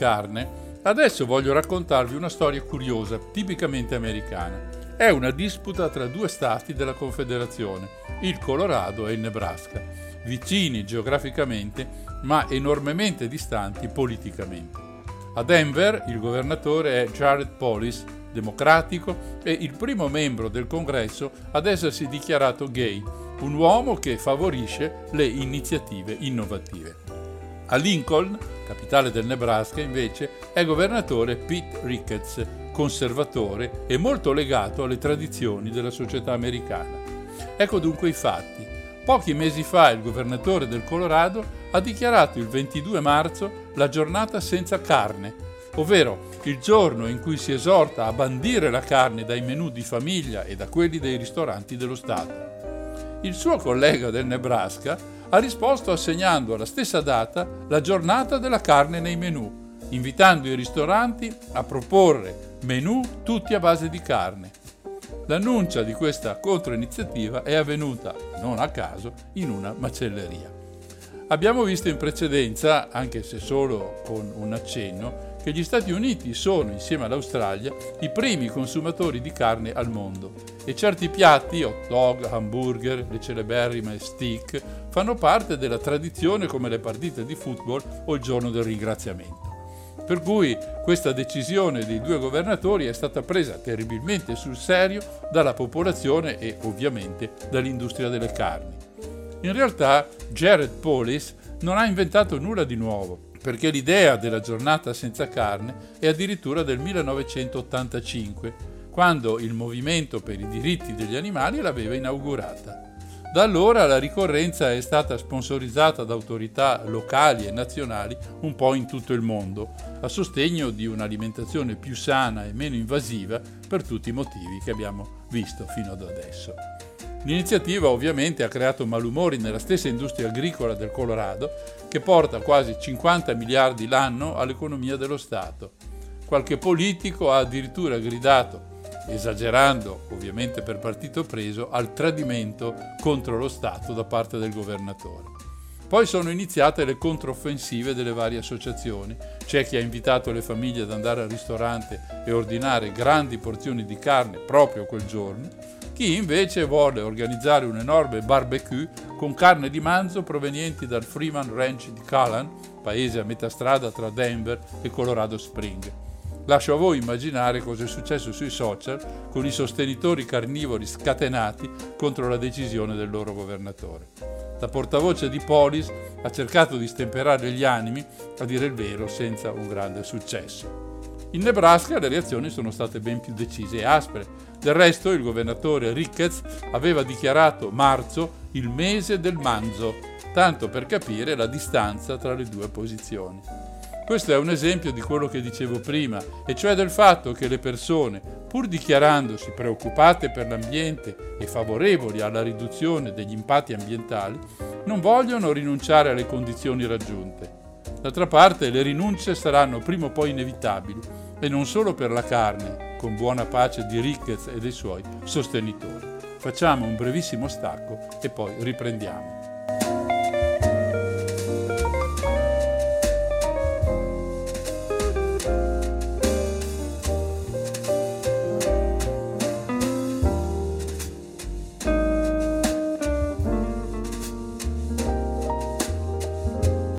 carne, adesso voglio raccontarvi una storia curiosa, tipicamente americana. È una disputa tra due stati della Confederazione, il Colorado e il Nebraska, vicini geograficamente ma enormemente distanti politicamente. A Denver il governatore è Jared Polis, democratico e il primo membro del congresso ad essersi dichiarato gay, un uomo che favorisce le iniziative innovative. A Lincoln, capitale del Nebraska, invece, è governatore Pete Ricketts, conservatore e molto legato alle tradizioni della società americana. Ecco dunque i fatti. Pochi mesi fa il governatore del Colorado ha dichiarato il 22 marzo la giornata senza carne, ovvero il giorno in cui si esorta a bandire la carne dai menù di famiglia e da quelli dei ristoranti dello Stato. Il suo collega del Nebraska ha risposto assegnando alla stessa data la giornata della carne nei menù, invitando i ristoranti a proporre menù tutti a base di carne. L'annuncia di questa controiniziativa è avvenuta, non a caso, in una macelleria. Abbiamo visto in precedenza, anche se solo con un accenno, che gli Stati Uniti sono, insieme all'Australia, i primi consumatori di carne al mondo e certi piatti, hot dog, hamburger, le celeberrime steak, fanno parte della tradizione come le partite di football o il giorno del ringraziamento. Per cui questa decisione dei due governatori è stata presa terribilmente sul serio dalla popolazione e ovviamente dall'industria delle carni. In realtà Jared Polis non ha inventato nulla di nuovo, perché l'idea della giornata senza carne è addirittura del 1985, quando il Movimento per i diritti degli animali l'aveva inaugurata. Da allora la ricorrenza è stata sponsorizzata da autorità locali e nazionali un po' in tutto il mondo, a sostegno di un'alimentazione più sana e meno invasiva per tutti i motivi che abbiamo visto fino ad adesso. L'iniziativa ovviamente ha creato malumori nella stessa industria agricola del Colorado, che porta quasi 50 miliardi l'anno all'economia dello Stato. Qualche politico ha addirittura gridato, esagerando ovviamente per partito preso, al tradimento contro lo Stato da parte del governatore. Poi sono iniziate le controffensive delle varie associazioni. C'è chi ha invitato le famiglie ad andare al ristorante e ordinare grandi porzioni di carne proprio quel giorno chi invece vuole organizzare un enorme barbecue con carne di manzo provenienti dal Freeman Ranch di Callan, paese a metà strada tra Denver e Colorado Spring. Lascio a voi immaginare cosa è successo sui social con i sostenitori carnivori scatenati contro la decisione del loro governatore. La portavoce di Polis ha cercato di stemperare gli animi, a dire il vero, senza un grande successo. In Nebraska le reazioni sono state ben più decise e aspre. Del resto il governatore Ricketts aveva dichiarato marzo il mese del manzo, tanto per capire la distanza tra le due posizioni. Questo è un esempio di quello che dicevo prima, e cioè del fatto che le persone, pur dichiarandosi preoccupate per l'ambiente e favorevoli alla riduzione degli impatti ambientali, non vogliono rinunciare alle condizioni raggiunte. D'altra parte le rinunce saranno prima o poi inevitabili, e non solo per la carne, con buona pace di Ricketts e dei suoi sostenitori. Facciamo un brevissimo stacco e poi riprendiamo.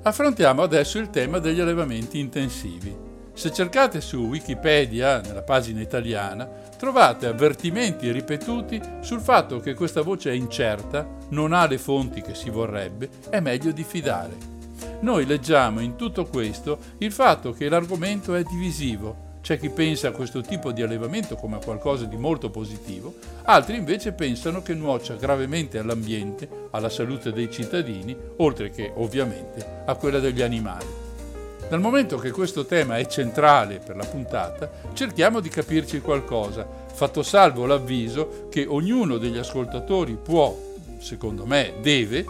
Affrontiamo adesso il tema degli allevamenti intensivi. Se cercate su Wikipedia, nella pagina italiana, trovate avvertimenti ripetuti sul fatto che questa voce è incerta, non ha le fonti che si vorrebbe, è meglio diffidare. Noi leggiamo in tutto questo il fatto che l'argomento è divisivo. C'è chi pensa a questo tipo di allevamento come a qualcosa di molto positivo, altri invece pensano che nuocia gravemente all'ambiente, alla salute dei cittadini, oltre che ovviamente a quella degli animali. Dal momento che questo tema è centrale per la puntata, cerchiamo di capirci qualcosa, fatto salvo l'avviso che ognuno degli ascoltatori può, secondo me deve,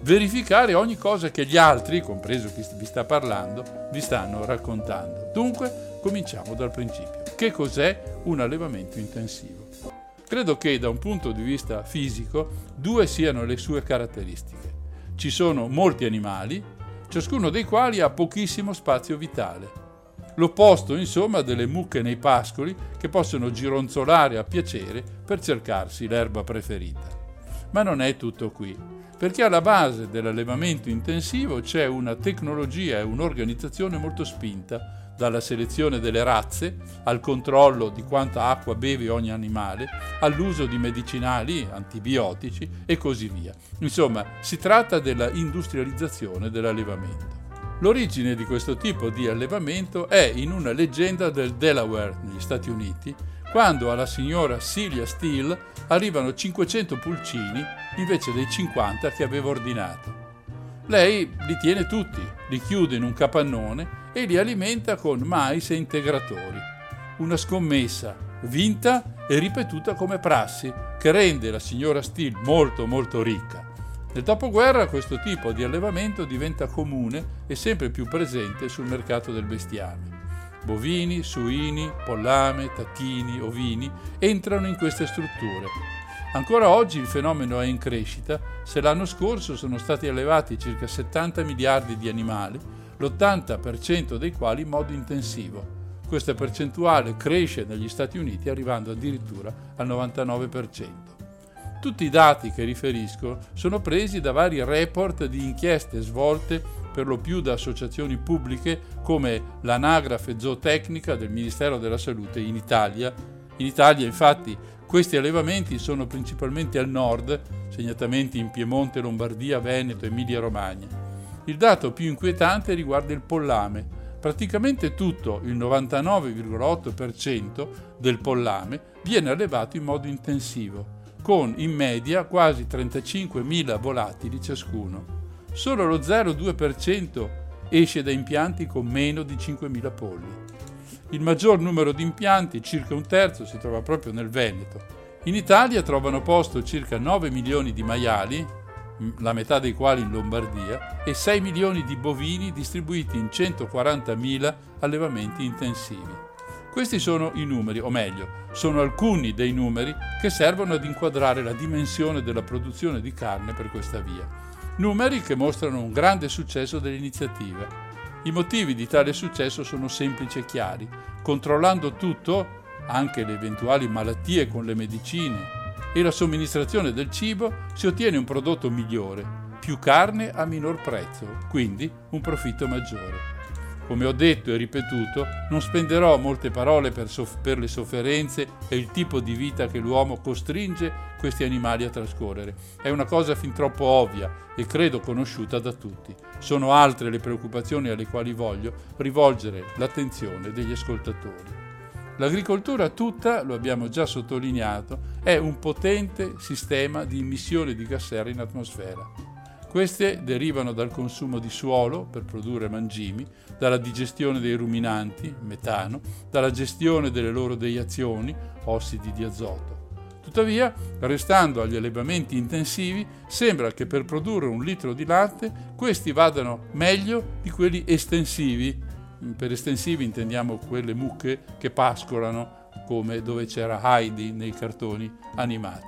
verificare ogni cosa che gli altri, compreso chi vi sta parlando, vi stanno raccontando. Dunque, cominciamo dal principio. Che cos'è un allevamento intensivo? Credo che da un punto di vista fisico due siano le sue caratteristiche. Ci sono molti animali, ciascuno dei quali ha pochissimo spazio vitale. L'opposto, insomma, delle mucche nei pascoli che possono gironzolare a piacere per cercarsi l'erba preferita. Ma non è tutto qui, perché alla base dell'allevamento intensivo c'è una tecnologia e un'organizzazione molto spinta dalla selezione delle razze, al controllo di quanta acqua beve ogni animale, all'uso di medicinali, antibiotici e così via. Insomma, si tratta della industrializzazione dell'allevamento. L'origine di questo tipo di allevamento è in una leggenda del Delaware, negli Stati Uniti, quando alla signora Celia Steele arrivano 500 pulcini invece dei 50 che aveva ordinato. Lei li tiene tutti, li chiude in un capannone e li alimenta con mais e integratori. Una scommessa vinta e ripetuta come prassi che rende la signora Steele molto molto ricca. Nel dopoguerra questo tipo di allevamento diventa comune e sempre più presente sul mercato del bestiame. Bovini, suini, pollame, tacchini, ovini entrano in queste strutture. Ancora oggi il fenomeno è in crescita se l'anno scorso sono stati allevati circa 70 miliardi di animali l'80% dei quali in modo intensivo. Questa percentuale cresce negli Stati Uniti arrivando addirittura al 99%. Tutti i dati che riferisco sono presi da vari report di inchieste svolte per lo più da associazioni pubbliche come l'Anagrafe Zootecnica del Ministero della Salute in Italia. In Italia infatti questi allevamenti sono principalmente al nord, segnatamente in Piemonte, Lombardia, Veneto, Emilia Romagna. Il dato più inquietante riguarda il pollame. Praticamente tutto, il 99,8% del pollame, viene allevato in modo intensivo, con in media quasi 35.000 volatili ciascuno. Solo lo 0,2% esce da impianti con meno di 5.000 polli. Il maggior numero di impianti, circa un terzo, si trova proprio nel Veneto. In Italia trovano posto circa 9 milioni di maiali, la metà dei quali in Lombardia, e 6 milioni di bovini distribuiti in 140.000 allevamenti intensivi. Questi sono i numeri, o meglio, sono alcuni dei numeri che servono ad inquadrare la dimensione della produzione di carne per questa via. Numeri che mostrano un grande successo dell'iniziativa. I motivi di tale successo sono semplici e chiari. Controllando tutto, anche le eventuali malattie con le medicine e la somministrazione del cibo, si ottiene un prodotto migliore, più carne a minor prezzo, quindi un profitto maggiore. Come ho detto e ripetuto, non spenderò molte parole per, soff- per, le sofferenze e il tipo di vita che l'uomo costringe questi animali a trascorrere. È una cosa fin troppo ovvia e credo conosciuta da tutti. Sono altre le preoccupazioni alle quali voglio rivolgere l'attenzione degli ascoltatori. L'agricoltura tutta, lo abbiamo già sottolineato, è un potente sistema di emissione di gas serra in atmosfera. Queste derivano dal consumo di suolo per produrre mangimi, dalla digestione dei ruminanti, metano, dalla gestione delle loro deiazioni, ossidi di azoto. Tuttavia, restando agli allevamenti intensivi, sembra che per produrre un litro di latte questi vadano meglio di quelli estensivi. Per estensivi intendiamo quelle mucche che pascolano come dove c'era Heidi nei cartoni animati.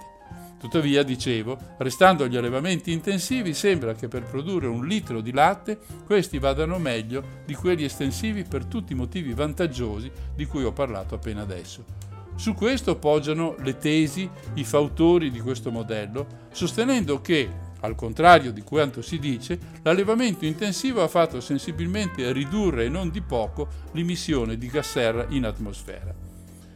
Tuttavia, dicevo, restando agli allevamenti intensivi, sembra che per produrre un litro di latte questi vadano meglio di quelli estensivi per tutti i motivi vantaggiosi di cui ho parlato appena adesso. Su questo poggiano le tesi i fautori di questo modello, sostenendo che, al contrario di quanto si dice, l'allevamento intensivo ha fatto sensibilmente ridurre e non di poco l'emissione di gas serra in atmosfera.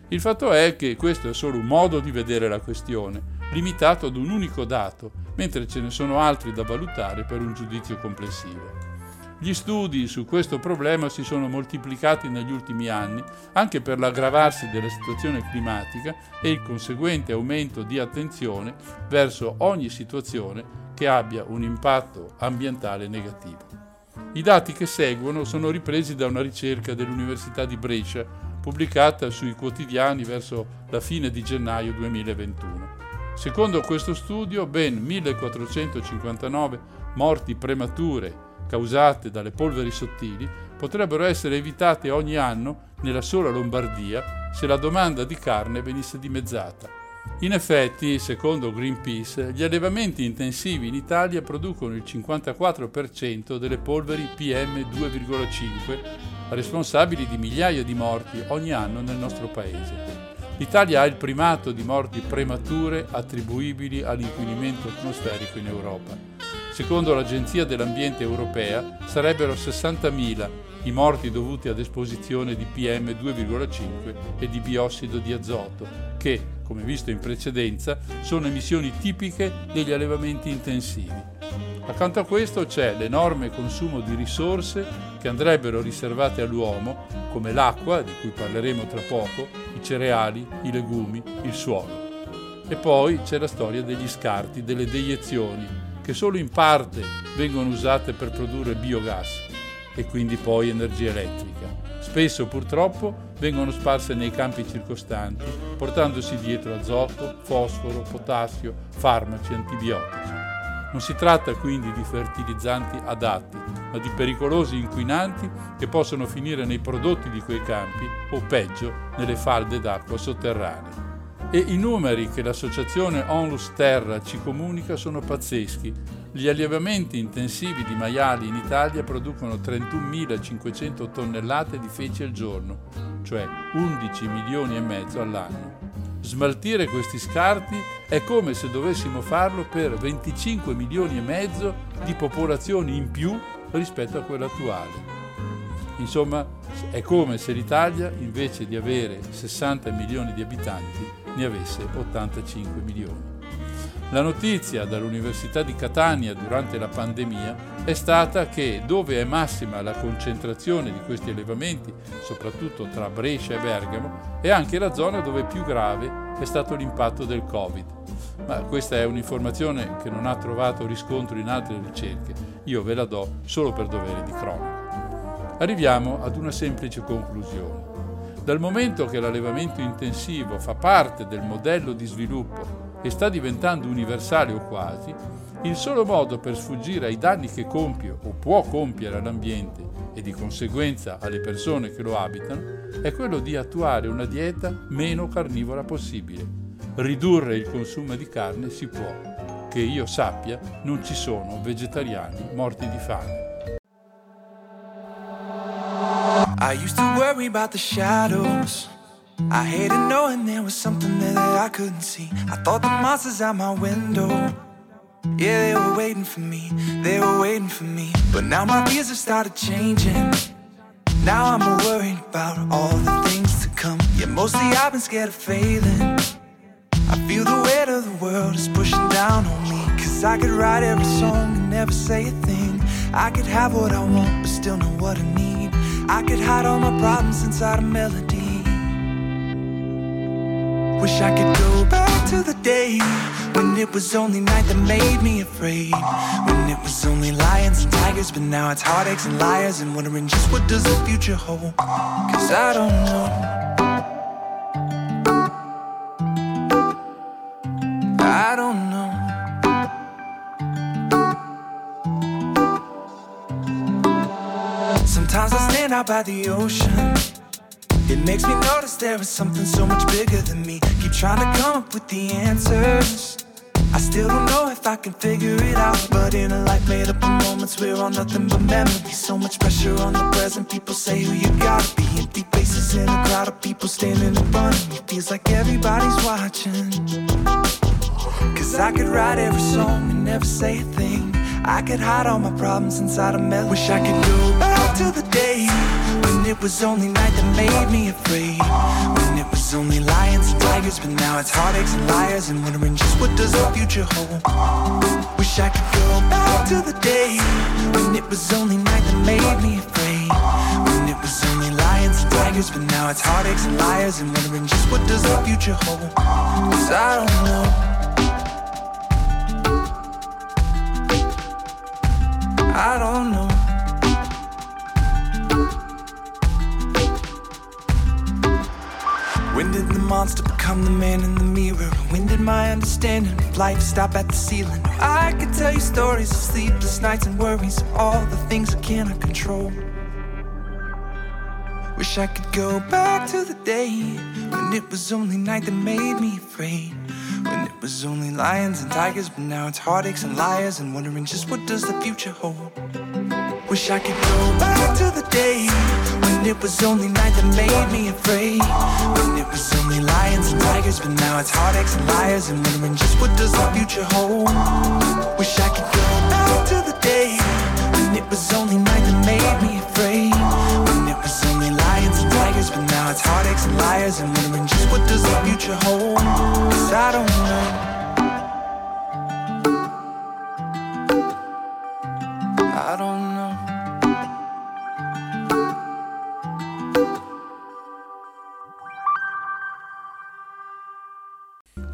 Il fatto è che questo è solo un modo di vedere la questione limitato ad un unico dato, mentre ce ne sono altri da valutare per un giudizio complessivo. Gli studi su questo problema si sono moltiplicati negli ultimi anni anche per l'aggravarsi della situazione climatica e il conseguente aumento di attenzione verso ogni situazione che abbia un impatto ambientale negativo. I dati che seguono sono ripresi da una ricerca dell'Università di Brescia pubblicata sui quotidiani verso la fine di gennaio 2021. Secondo questo studio, ben 1459 morti premature causate dalle polveri sottili potrebbero essere evitate ogni anno nella sola Lombardia se la domanda di carne venisse dimezzata. In effetti, secondo Greenpeace, gli allevamenti intensivi in Italia producono il 54% delle polveri PM2,5 responsabili di migliaia di morti ogni anno nel nostro paese. L'Italia ha il primato di morti premature attribuibili all'inquinamento atmosferico in Europa. Secondo l'Agenzia dell'Ambiente europea sarebbero 60.000 i morti dovuti ad esposizione di PM2,5 e di biossido di azoto, che, come visto in precedenza, sono emissioni tipiche degli allevamenti intensivi. Accanto a questo c'è l'enorme consumo di risorse che andrebbero riservate all'uomo, come l'acqua, di cui parleremo tra poco, i cereali, i legumi, il suolo. E poi c'è la storia degli scarti, delle deiezioni, che solo in parte vengono usate per produrre biogas e quindi poi energia elettrica. Spesso purtroppo vengono sparse nei campi circostanti, portandosi dietro azoto, fosforo, potassio, farmaci, antibiotici. Non si tratta quindi di fertilizzanti adatti, ma di pericolosi inquinanti che possono finire nei prodotti di quei campi o peggio nelle falde d'acqua sotterranee. E i numeri che l'associazione Onlus Terra ci comunica sono pazzeschi. Gli allevamenti intensivi di maiali in Italia producono 31.500 tonnellate di feci al giorno, cioè 11 milioni e mezzo all'anno. Smaltire questi scarti è come se dovessimo farlo per 25 milioni e mezzo di popolazioni in più rispetto a quella attuale. Insomma, è come se l'Italia, invece di avere 60 milioni di abitanti, ne avesse 85 milioni. La notizia dall'Università di Catania durante la pandemia è stata che dove è massima la concentrazione di questi allevamenti, soprattutto tra Brescia e Bergamo, è anche la zona dove più grave è stato l'impatto del Covid. Ma questa è un'informazione che non ha trovato riscontro in altre ricerche, io ve la do solo per dovere di cronaca. Arriviamo ad una semplice conclusione. Dal momento che l'allevamento intensivo fa parte del modello di sviluppo e sta diventando universale o quasi, il solo modo per sfuggire ai danni che compie o può compiere all'ambiente e di conseguenza alle persone che lo abitano è quello di attuare una dieta meno carnivora possibile. Ridurre il consumo di carne si può. Che io sappia, non ci sono vegetariani morti di fame. I used to worry about the shadows. I hated knowing there was something there that I couldn't see. I thought the monsters out my window. Yeah, they were waiting for me. They were waiting for me. But now my fears have started changing. Now I'm worried about all the things to come. Yeah, mostly I've been scared of failing. I feel the weight of the world is pushing down on me. Cause I could write every song and never say a thing. I could have what I want, but still know what I need. I could hide all my problems inside a melody. Wish I could go back to the day when it was only night that made me afraid. When it was only lions and tigers, but now it's heartaches and liars and wondering just what does the future hold. Cause I don't know. I don't Sometimes I stand out by the ocean. It makes me notice there is something so much bigger than me. Keep trying to come up with the answers. I still don't know if I can figure it out. But in a life made up of moments, we're all nothing but memories. So much pressure on the present. People say who you gotta be. Empty faces in a crowd of people standing in front of me. Feels like everybody's watching. Cause I could write every song and never say a thing. I could hide all my problems inside a melody. Wish I could go back to the day when it was only night that made me afraid. When it was only lions and tigers, but now it's heartaches and liars and wondering just what does the future hold. Wish I could go back to the day when it was only night that made me afraid. When it was only lions and tigers, but now it's heartaches and liars and wondering just what does the future hold. Cause I don't know. I don't know. When did the monster become the man in the mirror? When did my understanding of life stop at the ceiling? I could tell you stories of sleepless nights and worries all the things I cannot control. Wish I could go back to the day when it was only night that made me afraid. When it was only lions and tigers, but now it's heartaches and liars and wondering just what does the future hold. Wish I could go back to the day when it was only night that made me afraid. When it was only lions and tigers, but now it's heartaches and liars and wondering just what does the future hold. Wish I could go back to the day when it was only night that made me afraid. When it was only lions and tigers, but now it's heartaches and liars and wondering just what does the future hold. Cause I don't know.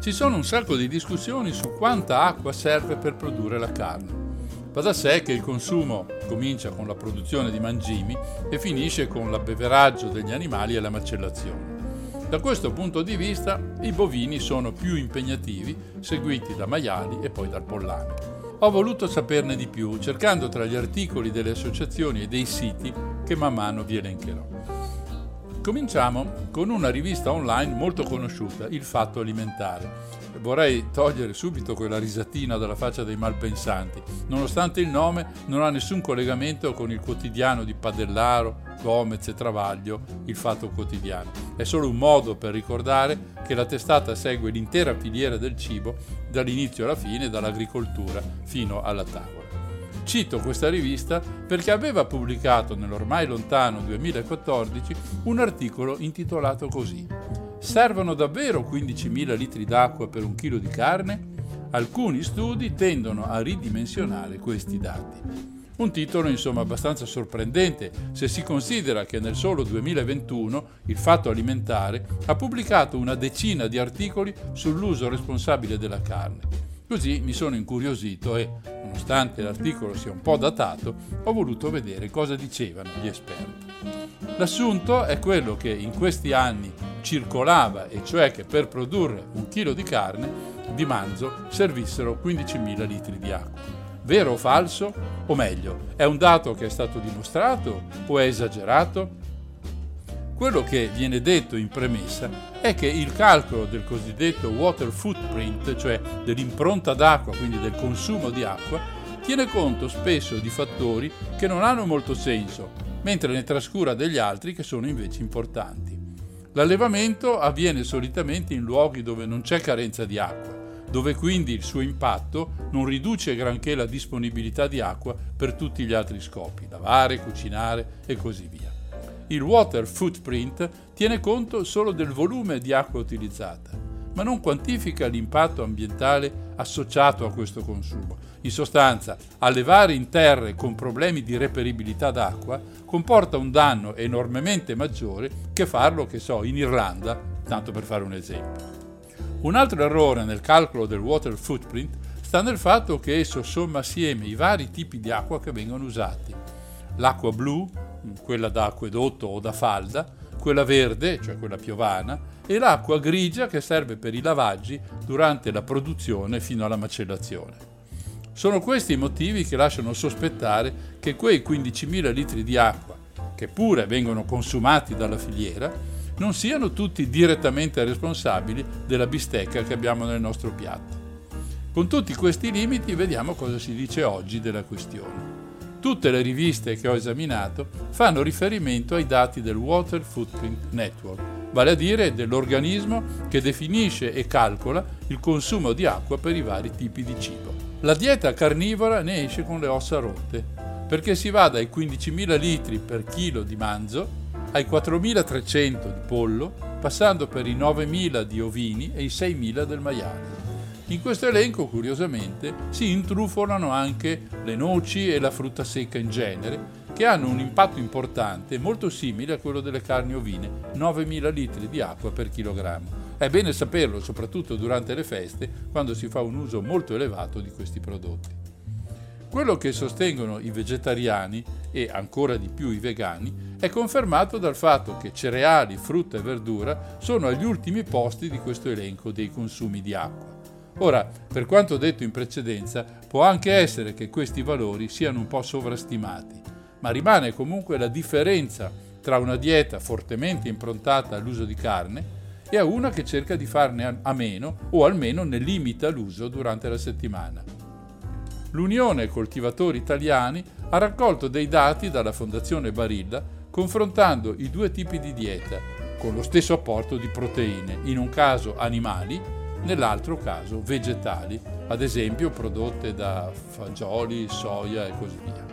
Ci sono un sacco di discussioni su quanta acqua serve per produrre la carne. Va da sé che il consumo comincia con la produzione di mangimi e finisce con l'abbeveraggio degli animali e la macellazione. Da questo punto di vista i bovini sono più impegnativi, seguiti da maiali e poi dal pollame. Ho voluto saperne di più, cercando tra gli articoli delle associazioni e dei siti che man mano vi elencherò. Cominciamo con una rivista online molto conosciuta, Il Fatto Alimentare. Vorrei togliere subito quella risatina dalla faccia dei malpensanti. Nonostante il nome, non ha nessun collegamento con il quotidiano di Padellaro, Gomez e Travaglio, Il Fatto Quotidiano. È solo un modo per ricordare che la testata segue l'intera filiera del cibo dall'inizio alla fine, dall'agricoltura fino alla tavola. Cito questa rivista perché aveva pubblicato nell'ormai lontano 2014 un articolo intitolato così Servono davvero 15.000 litri d'acqua per un chilo di carne? Alcuni studi tendono a ridimensionare questi dati. Un titolo insomma abbastanza sorprendente se si considera che nel solo 2021 il Fatto Alimentare ha pubblicato una decina di articoli sull'uso responsabile della carne. Così mi sono incuriosito e, nonostante l'articolo sia un po' datato, ho voluto vedere cosa dicevano gli esperti. L'assunto è quello che in questi anni circolava, e cioè che per produrre un chilo di carne di manzo servissero 15.000 litri di acqua. Vero o falso? O meglio, è un dato che è stato dimostrato o è esagerato? Quello che viene detto in premessa è che il calcolo del cosiddetto water footprint, cioè dell'impronta d'acqua, quindi del consumo di acqua, tiene conto spesso di fattori che non hanno molto senso, mentre ne trascura degli altri che sono invece importanti. L'allevamento avviene solitamente in luoghi dove non c'è carenza di acqua, dove quindi il suo impatto non riduce granché la disponibilità di acqua per tutti gli altri scopi, lavare, cucinare e così via. Il water footprint tiene conto solo del volume di acqua utilizzata, ma non quantifica l'impatto ambientale associato a questo consumo. In sostanza, allevare in terre con problemi di reperibilità d'acqua comporta un danno enormemente maggiore che farlo, che so, in Irlanda, tanto per fare un esempio. Un altro errore nel calcolo del water footprint sta nel fatto che esso somma assieme i vari tipi di acqua che vengono usati. L'acqua blu, quella da acquedotto o da falda, quella verde, cioè quella piovana, e l'acqua grigia che serve per i lavaggi durante la produzione fino alla macellazione. Sono questi i motivi che lasciano sospettare che quei 15.000 litri di acqua, che pure vengono consumati dalla filiera, non siano tutti direttamente responsabili della bistecca che abbiamo nel nostro piatto. Con tutti questi limiti vediamo cosa si dice oggi della questione. Tutte le riviste che ho esaminato fanno riferimento ai dati del Water Footprint Network, vale a dire dell'organismo che definisce e calcola il consumo di acqua per i vari tipi di cibo. La dieta carnivora ne esce con le ossa rotte, perché si va dai 15.000 litri per chilo di manzo ai 4.300 di pollo, passando per i 9.000 di ovini e i 6.000 del maiale. In questo elenco, curiosamente, si intrufolano anche le noci e la frutta secca in genere, che hanno un impatto importante molto simile a quello delle carni ovine, 9.000 litri di acqua per chilogrammo. È bene saperlo, soprattutto durante le feste, quando si fa un uso molto elevato di questi prodotti. Quello che sostengono i vegetariani e ancora di più i vegani è confermato dal fatto che cereali, frutta e verdura sono agli ultimi posti di questo elenco dei consumi di acqua. Ora, per quanto detto in precedenza, può anche essere che questi valori siano un po' sovrastimati, ma rimane comunque la differenza tra una dieta fortemente improntata all'uso di carne e a una che cerca di farne a meno o almeno ne limita l'uso durante la settimana. L'Unione Coltivatori Italiani ha raccolto dei dati dalla Fondazione Barilla confrontando i due tipi di dieta con lo stesso apporto di proteine, in un caso animali nell'altro caso vegetali, ad esempio prodotte da fagioli, soia e così via.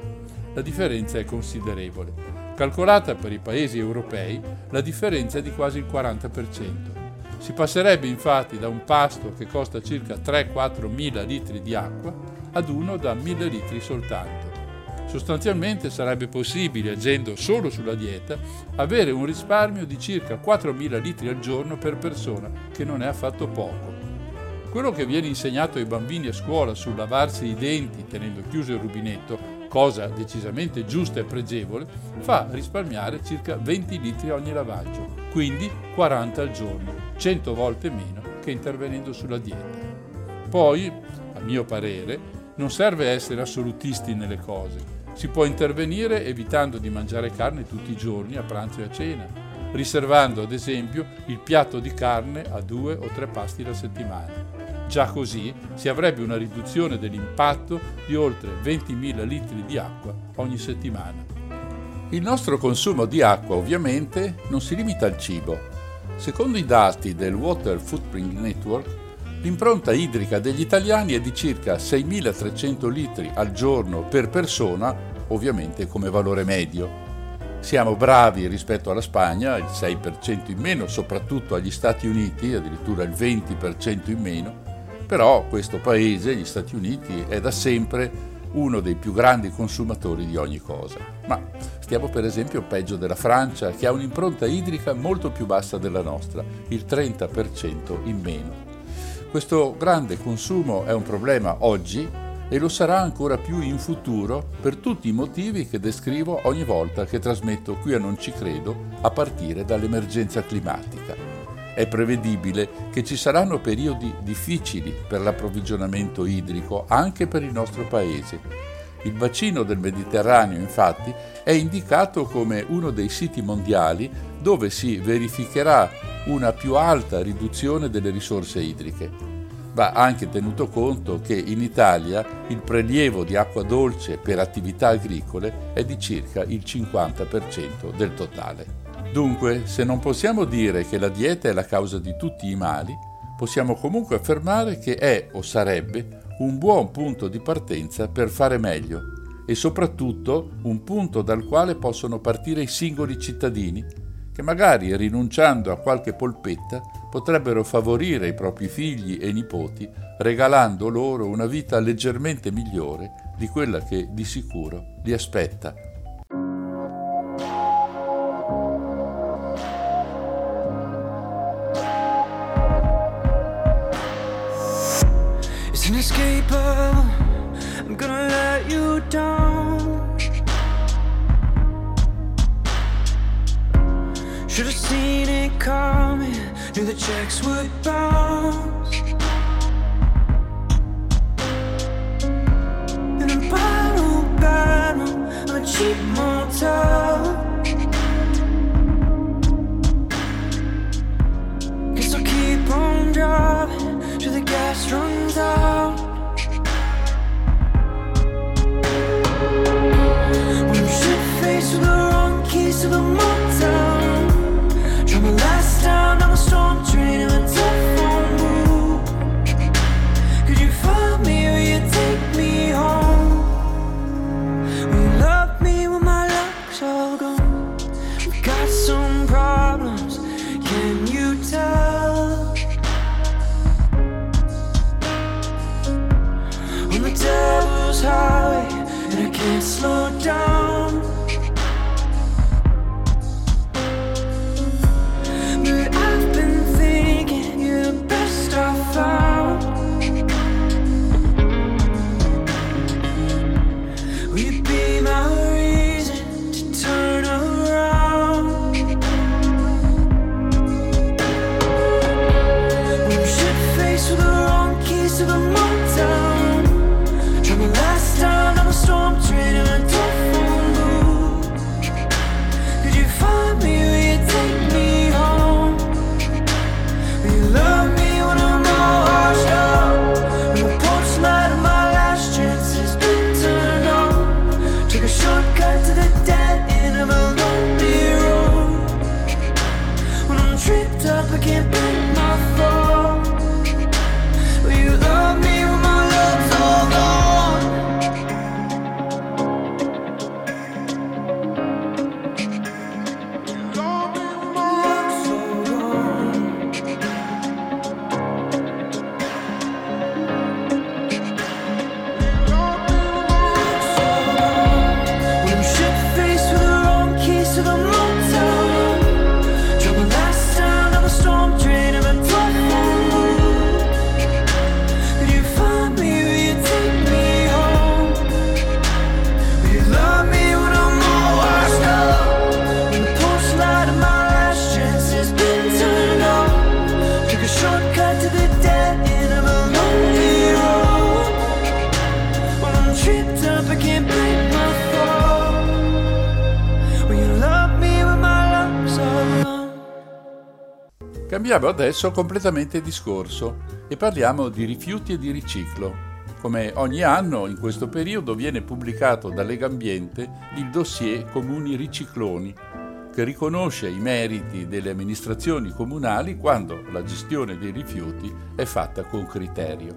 La differenza è considerevole. Calcolata per i paesi europei, la differenza è di quasi il 40%. Si passerebbe infatti da un pasto che costa circa 3-4 mila litri di acqua ad uno da 1000 litri soltanto. Sostanzialmente sarebbe possibile, agendo solo sulla dieta, avere un risparmio di circa 4.000 litri al giorno per persona, che non è affatto poco. Quello che viene insegnato ai bambini a scuola sul lavarsi i denti tenendo chiuso il rubinetto, cosa decisamente giusta e pregevole, fa risparmiare circa 20 litri ogni lavaggio, quindi 40 al giorno, 100 volte meno che intervenendo sulla dieta. Poi, a mio parere, non serve essere assolutisti nelle cose. Si può intervenire evitando di mangiare carne tutti i giorni a pranzo e a cena, riservando ad esempio il piatto di carne a due o tre pasti alla settimana. Già così si avrebbe una riduzione dell'impatto di oltre 20.000 litri di acqua ogni settimana. Il nostro consumo di acqua ovviamente non si limita al cibo. Secondo i dati del Water Footprint Network, l'impronta idrica degli italiani è di circa 6.300 litri al giorno per persona, ovviamente come valore medio. Siamo bravi rispetto alla Spagna, il 6% in meno, soprattutto agli Stati Uniti, addirittura il 20% in meno, però questo paese, gli Stati Uniti, è da sempre uno dei più grandi consumatori di ogni cosa. Ma stiamo per esempio peggio della Francia, che ha un'impronta idrica molto più bassa della nostra, il 30% in meno. Questo grande consumo è un problema oggi, e lo sarà ancora più in futuro per tutti i motivi che descrivo ogni volta che trasmetto qui a Non ci credo a partire dall'emergenza climatica. È prevedibile che ci saranno periodi difficili per l'approvvigionamento idrico anche per il nostro Paese. Il bacino del Mediterraneo, infatti, è indicato come uno dei siti mondiali dove si verificherà una più alta riduzione delle risorse idriche va anche tenuto conto che in Italia il prelievo di acqua dolce per attività agricole è di circa il 50% del totale. Dunque, se non possiamo dire che la dieta è la causa di tutti i mali, possiamo comunque affermare che è o sarebbe un buon punto di partenza per fare meglio e soprattutto un punto dal quale possono partire i singoli cittadini che magari rinunciando a qualche polpetta potrebbero favorire i propri figli e nipoti regalando loro una vita leggermente migliore di quella che di sicuro li aspetta. It's inescapable. I'm gonna let you down. Should've seen it coming, knew the checks would bounce. Cambiamo adesso completamente discorso e parliamo di rifiuti e di riciclo. Come ogni anno in questo periodo viene pubblicato da Legambiente il dossier Comuni Ricicloni, che riconosce i meriti delle amministrazioni comunali quando la gestione dei rifiuti è fatta con criterio.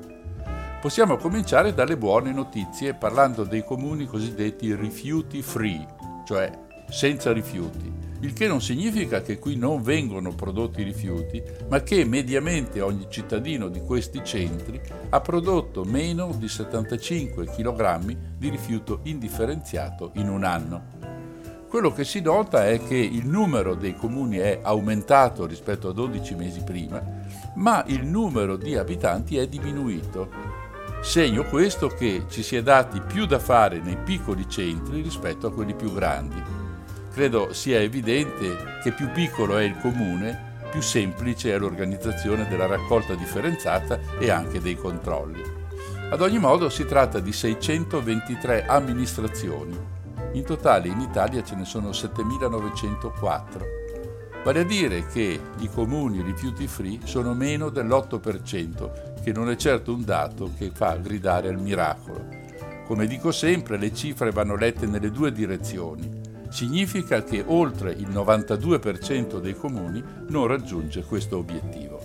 Possiamo cominciare dalle buone notizie parlando dei comuni cosiddetti rifiuti free, cioè senza rifiuti, il che non significa che qui non vengono prodotti rifiuti, ma che mediamente ogni cittadino di questi centri ha prodotto meno di 75 kg di rifiuto indifferenziato in un anno. Quello che si nota è che il numero dei comuni è aumentato rispetto a 12 mesi prima, ma il numero di abitanti è diminuito. Segno questo che ci si è dati più da fare nei piccoli centri rispetto a quelli più grandi. Credo sia evidente che più piccolo è il comune, più semplice è l'organizzazione della raccolta differenziata e anche dei controlli. Ad ogni modo si tratta di 623 amministrazioni. In totale in Italia ce ne sono 7904. Vale a dire che i comuni rifiuti free sono meno dell'8%, che non è certo un dato che fa gridare al miracolo. Come dico sempre, le cifre vanno lette nelle due direzioni significa che oltre il 92% dei comuni non raggiunge questo obiettivo.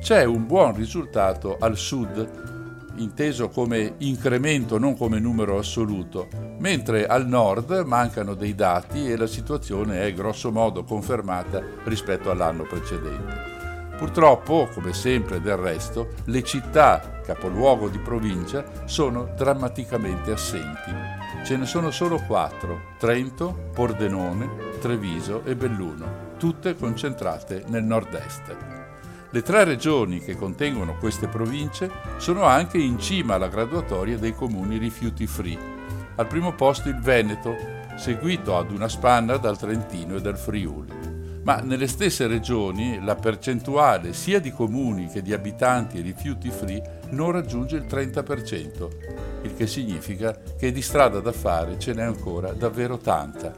C'è un buon risultato al sud, inteso come incremento non come numero assoluto, mentre al nord mancano dei dati e la situazione è grosso modo confermata rispetto all'anno precedente. Purtroppo, come sempre del resto, le città capoluogo di provincia sono drammaticamente assenti Ce ne sono solo quattro, Trento, Pordenone, Treviso e Belluno, tutte concentrate nel nord-est. Le tre regioni che contengono queste province sono anche in cima alla graduatoria dei comuni rifiuti free. Al primo posto il Veneto, seguito ad una spanna dal Trentino e dal Friuli. Ma nelle stesse regioni la percentuale sia di comuni che di abitanti rifiuti free non raggiunge il 30%, il che significa che di strada da fare ce n'è ancora davvero tanta.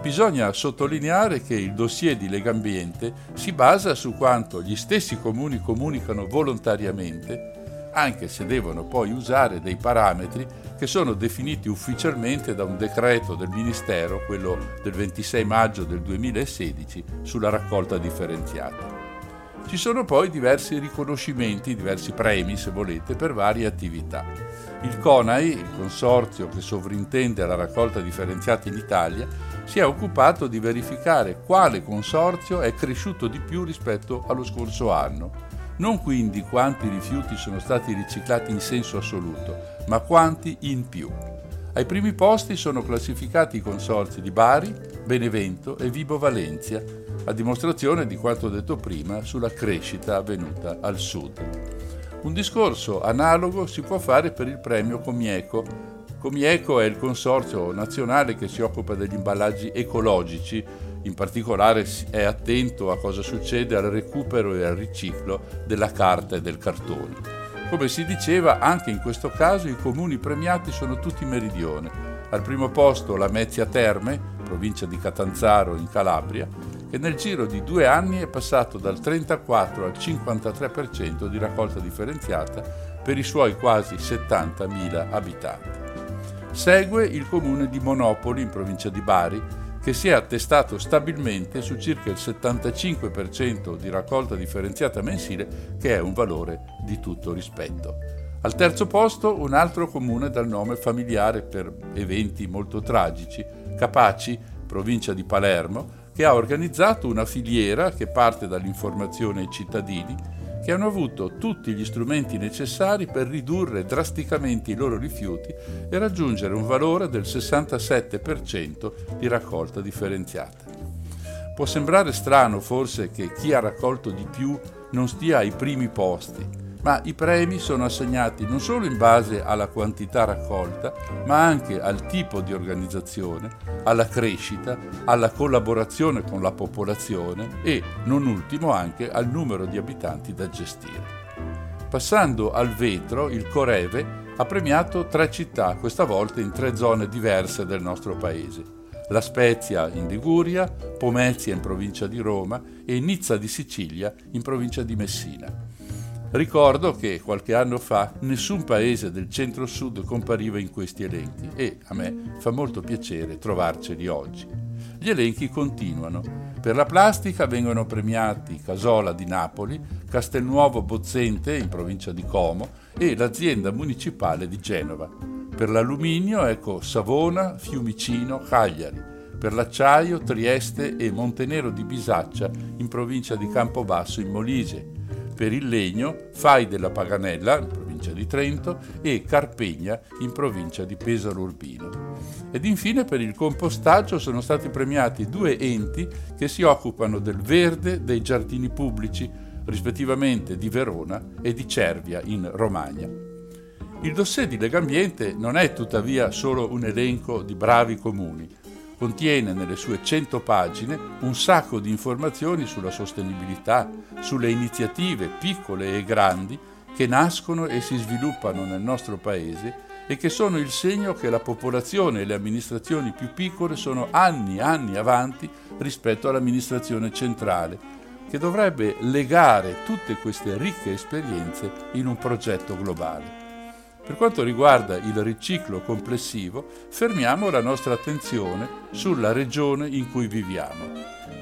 Bisogna sottolineare che il dossier di Legambiente si basa su quanto gli stessi comuni comunicano volontariamente, anche se devono poi usare dei parametri che sono definiti ufficialmente da un decreto del Ministero, quello del 26 maggio del 2016, sulla raccolta differenziata. Ci sono poi diversi riconoscimenti, diversi premi se volete, per varie attività. Il CONAI, il consorzio che sovrintende la raccolta differenziata in Italia, si è occupato di verificare quale consorzio è cresciuto di più rispetto allo scorso anno. Non quindi quanti rifiuti sono stati riciclati in senso assoluto, ma quanti in più. Ai primi posti sono classificati i consorzi di Bari, Benevento e Vibo Valencia, a dimostrazione di quanto detto prima sulla crescita avvenuta al sud. Un discorso analogo si può fare per il premio Comieco. Comieco è il consorzio nazionale che si occupa degli imballaggi ecologici, in particolare è attento a cosa succede al recupero e al riciclo della carta e del cartone. Come si diceva, anche in questo caso i comuni premiati sono tutti meridione. Al primo posto la Mezia Terme, provincia di Catanzaro in Calabria, che nel giro di due anni è passato dal 34 al 53% di raccolta differenziata per i suoi quasi 70.000 abitanti. Segue il comune di Monopoli in provincia di Bari, che si è attestato stabilmente su circa il 75% di raccolta differenziata mensile, che è un valore di tutto rispetto. Al terzo posto un altro comune dal nome familiare per eventi molto tragici, Capaci, provincia di Palermo, che ha organizzato una filiera che parte dall'informazione ai cittadini che hanno avuto tutti gli strumenti necessari per ridurre drasticamente i loro rifiuti e raggiungere un valore del 67% di raccolta differenziata. Può sembrare strano forse che chi ha raccolto di più non stia ai primi posti, ma i premi sono assegnati non solo in base alla quantità raccolta, ma anche al tipo di organizzazione, alla crescita, alla collaborazione con la popolazione e, non ultimo, anche al numero di abitanti da gestire. Passando al vetro, il Coreve ha premiato tre città, questa volta in tre zone diverse del nostro paese. La Spezia in Liguria, Pomezia in provincia di Roma e Nizza di Sicilia in provincia di Messina. Ricordo che qualche anno fa nessun paese del centro-sud compariva in questi elenchi e a me fa molto piacere trovarceli oggi. Gli elenchi continuano. Per la plastica vengono premiati Casola di Napoli, Castelnuovo Bozzente in provincia di Como e l'azienda municipale di Genova. Per l'alluminio ecco Savona, Fiumicino, Cagliari. Per l'acciaio Trieste e Montenero di Bisaccia in provincia di Campobasso in Molise per il legno Fai della Paganella, in provincia di Trento, e Carpegna, in provincia di Pesaro Urbino. Ed infine per il compostaggio sono stati premiati due enti che si occupano del verde dei giardini pubblici, rispettivamente di Verona e di Cervia in Romagna. Il dossier di Legambiente non è tuttavia solo un elenco di bravi comuni, contiene nelle sue 100 pagine un sacco di informazioni sulla sostenibilità, sulle iniziative piccole e grandi che nascono e si sviluppano nel nostro paese e che sono il segno che la popolazione e le amministrazioni più piccole sono anni e anni avanti rispetto all'amministrazione centrale, che dovrebbe legare tutte queste ricche esperienze in un progetto globale. Per quanto riguarda il riciclo complessivo, fermiamo la nostra attenzione sulla regione in cui viviamo.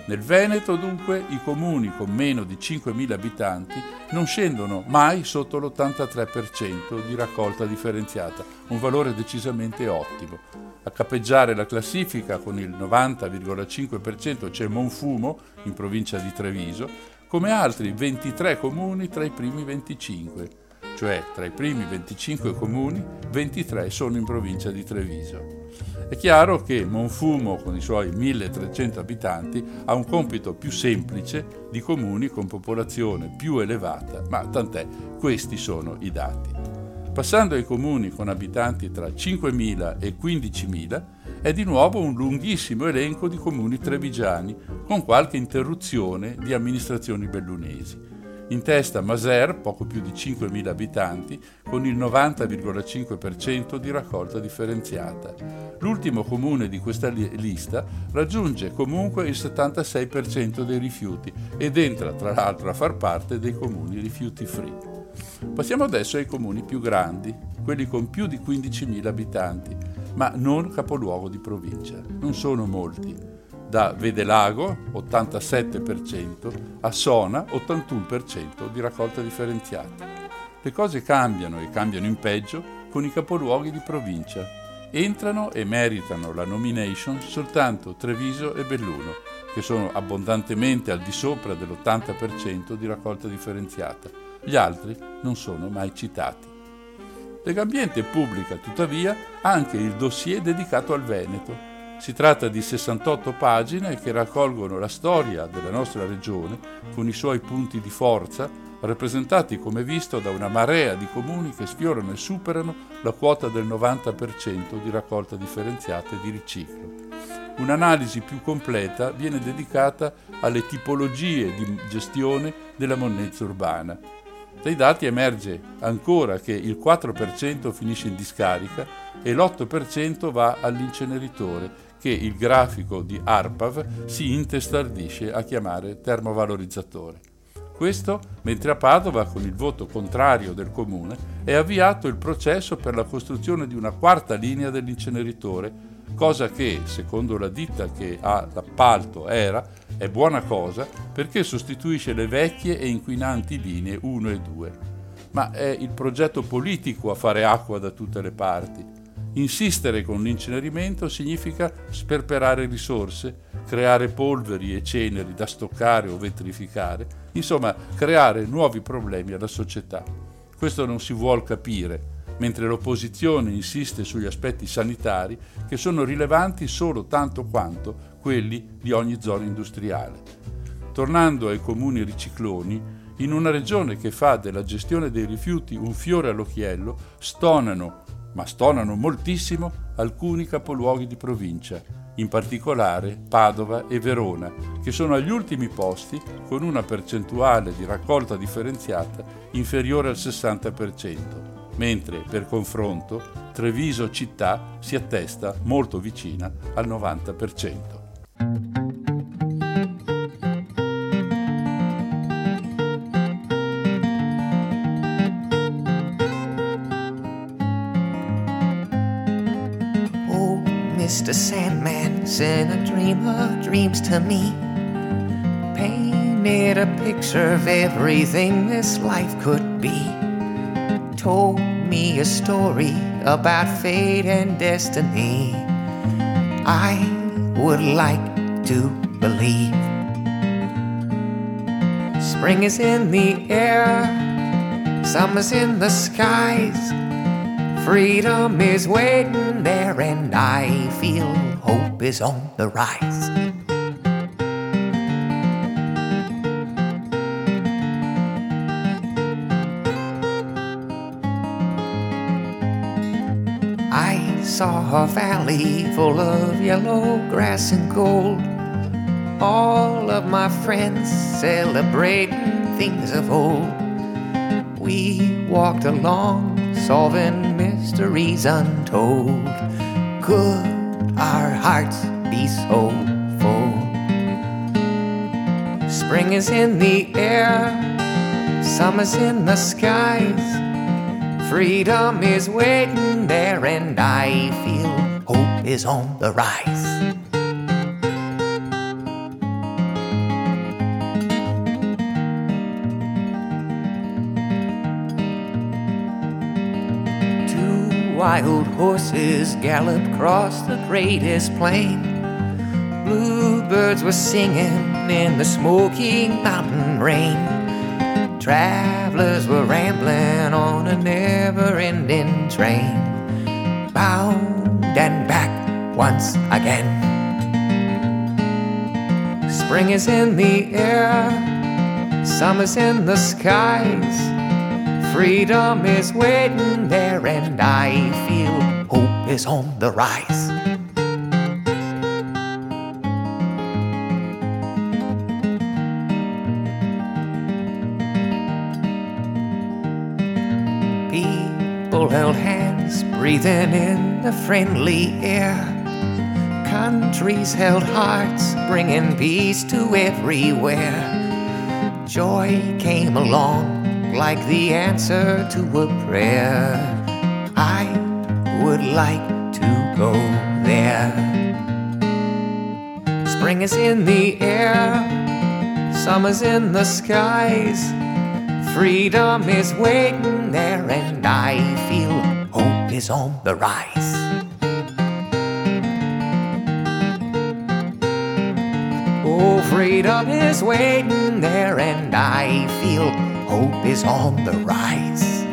Nel Veneto, dunque, i comuni con meno di 5.000 abitanti non scendono mai sotto l'83% di raccolta differenziata, un valore decisamente ottimo. A cappeggiare la classifica con il 90,5% c'è Monfumo, in provincia di Treviso, come altri 23 comuni tra i primi 25, cioè tra i primi 25 comuni, 23 sono in provincia di Treviso. È chiaro che Monfumo, con i suoi 1300 abitanti, ha un compito più semplice di comuni con popolazione più elevata, ma tant'è, questi sono i dati. Passando ai comuni con abitanti tra 5.000 e 15.000, è di nuovo un lunghissimo elenco di comuni trevigiani, con qualche interruzione di amministrazioni bellunesi. In testa Maser, poco più di 5.000 abitanti, con il 90,5% di raccolta differenziata. L'ultimo comune di questa lista raggiunge comunque il 76% dei rifiuti ed entra tra l'altro a far parte dei comuni rifiuti free. Passiamo adesso ai comuni più grandi, quelli con più di 15.000 abitanti, ma non capoluogo di provincia. Non sono molti da Vedelago 87% a Sona 81% di raccolta differenziata. Le cose cambiano e cambiano in peggio con i capoluoghi di provincia. Entrano e meritano la nomination soltanto Treviso e Belluno, che sono abbondantemente al di sopra dell'80% di raccolta differenziata. Gli altri non sono mai citati. Legambiente pubblica tuttavia anche il dossier dedicato al Veneto, si tratta di 68 pagine che raccolgono la storia della nostra regione con i suoi punti di forza, rappresentati come visto da una marea di comuni che sfiorano e superano la quota del 90% di raccolta differenziata e di riciclo. Un'analisi più completa viene dedicata alle tipologie di gestione della monnezza urbana. Dai dati emerge ancora che il 4% finisce in discarica e l'8% va all'inceneritore che il grafico di ARPAV si intestardisce a chiamare termovalorizzatore. Questo mentre a Padova, con il voto contrario del comune, è avviato il processo per la costruzione di una quarta linea dell'inceneritore, cosa che, secondo la ditta che ha l'appalto era, è buona cosa perché sostituisce le vecchie e inquinanti linee 1 e 2. Ma è il progetto politico a fare acqua da tutte le parti Insistere con l'incenerimento significa sperperare risorse, creare polveri e ceneri da stoccare o vetrificare, insomma creare nuovi problemi alla società. Questo non si vuol capire, mentre l'opposizione insiste sugli aspetti sanitari che sono rilevanti solo tanto quanto quelli di ogni zona industriale. Tornando ai comuni ricicloni, in una regione che fa della gestione dei rifiuti un fiore all'occhiello, stonano ma stonano moltissimo alcuni capoluoghi di provincia, in particolare Padova e Verona, che sono agli ultimi posti con una percentuale di raccolta differenziata inferiore al 60%, mentre per confronto Treviso città si attesta molto vicina al 90%. Mr. Sandman sent a dreamer dreams to me. Painted a picture of everything this life could be. Told me a story about fate and destiny. I would like to believe. Spring is in the air, summer's in the skies. Freedom is waiting there, and I feel hope is on the rise. I saw a valley full of yellow grass and gold. All of my friends celebrating things of old. We walked along, solving mysteries untold. Could our hearts be so full? Spring is in the air, summer's in the skies. Freedom is waiting there, and I feel hope is on the rise. Wild horses galloped across the greatest plain. Bluebirds were singing in the smoky mountain rain. Travelers were rambling on a never ending train, bound and back once again. Spring is in the air, summer's in the skies. Freedom is waiting there, and I feel hope is on the rise. People held hands, breathing in the friendly air. Countries held hearts, bringing peace to everywhere. Joy came along like the answer to a prayer. I would like to go there. Spring is in the air, summer's in the skies. Freedom is waiting there, and I feel hope is on the rise. Oh, freedom is waiting there, and I feel hope is on the rise.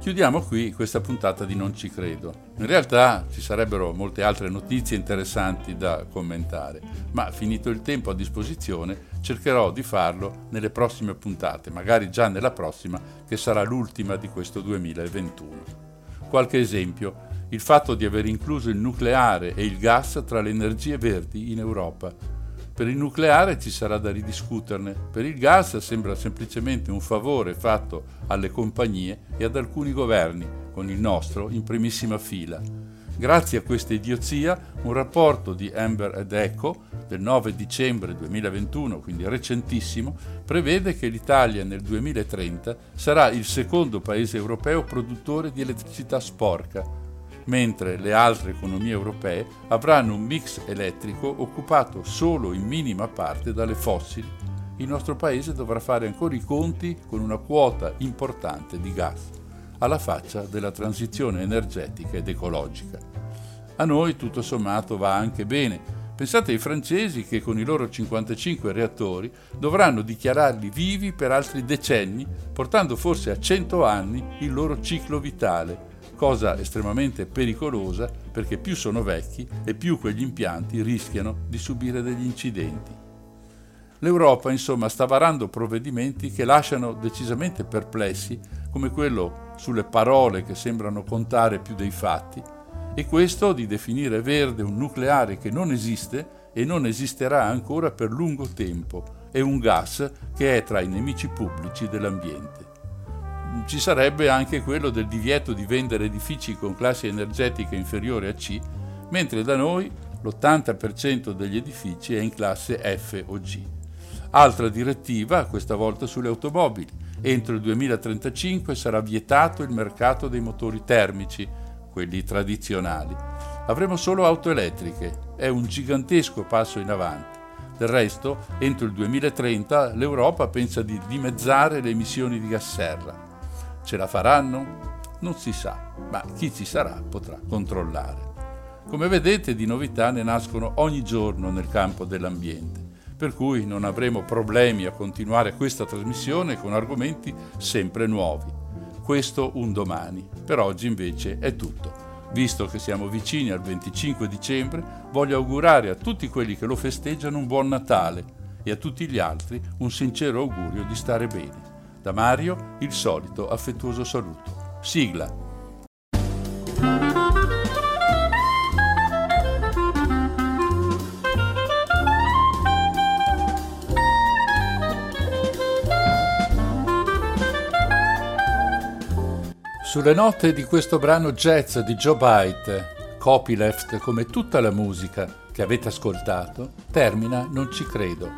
Chiudiamo qui questa puntata di Non ci credo. In realtà ci sarebbero molte altre notizie interessanti da commentare, ma finito il tempo a disposizione cercherò di farlo nelle prossime puntate, magari già nella prossima che sarà l'ultima di questo 2021. Qualche esempio, il fatto di aver incluso il nucleare e il gas tra le energie verdi in Europa. Per il nucleare ci sarà da ridiscuterne, per il gas sembra semplicemente un favore fatto alle compagnie e ad alcuni governi, con il nostro in primissima fila. Grazie a questa idiozia, un rapporto di Amber ed Eco del 9 dicembre 2021, quindi recentissimo, prevede che l'Italia nel 2030 sarà il secondo paese europeo produttore di elettricità sporca, mentre le altre economie europee avranno un mix elettrico occupato solo in minima parte dalle fossili. Il nostro paese dovrà fare ancora i conti con una quota importante di gas, alla faccia della transizione energetica ed ecologica. A noi tutto sommato va anche bene. Pensate ai francesi che con i loro 55 reattori dovranno dichiararli vivi per altri decenni, portando forse a 100 anni il loro ciclo vitale cosa estremamente pericolosa perché più sono vecchi e più quegli impianti rischiano di subire degli incidenti. L'Europa insomma sta varando provvedimenti che lasciano decisamente perplessi come quello sulle parole che sembrano contare più dei fatti e questo di definire verde un nucleare che non esiste e non esisterà ancora per lungo tempo e un gas che è tra i nemici pubblici dell'ambiente ci sarebbe anche quello del divieto di vendere edifici con classi energetiche inferiori a C, mentre da noi l'80% degli edifici è in classe F o G. Altra direttiva, questa volta sulle automobili. Entro il 2035 sarà vietato il mercato dei motori termici, quelli tradizionali. Avremo solo auto elettriche. È un gigantesco passo in avanti. Del resto, entro il 2030 l'Europa pensa di dimezzare le emissioni di gas serra. Ce la faranno? Non si sa, ma chi ci sarà potrà controllare. Come vedete di novità ne nascono ogni giorno nel campo dell'ambiente, per cui non avremo problemi a continuare questa trasmissione con argomenti sempre nuovi. Questo un domani, per oggi invece è tutto. Visto che siamo vicini al 25 dicembre, voglio augurare a tutti quelli che lo festeggiano un buon Natale e a tutti gli altri un sincero augurio di stare bene. Da Mario il solito affettuoso saluto. Sigla. Sulle note di questo brano jazz di Joe Byte, copyleft come tutta la musica che avete ascoltato, termina Non ci credo,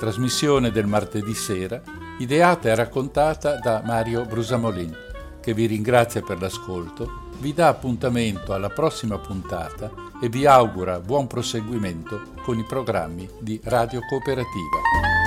trasmissione del martedì sera, ideata e raccontata da Mario Brusamolin, che vi ringrazia per l'ascolto, vi dà appuntamento alla prossima puntata e vi augura buon proseguimento con i programmi di Radio Cooperativa.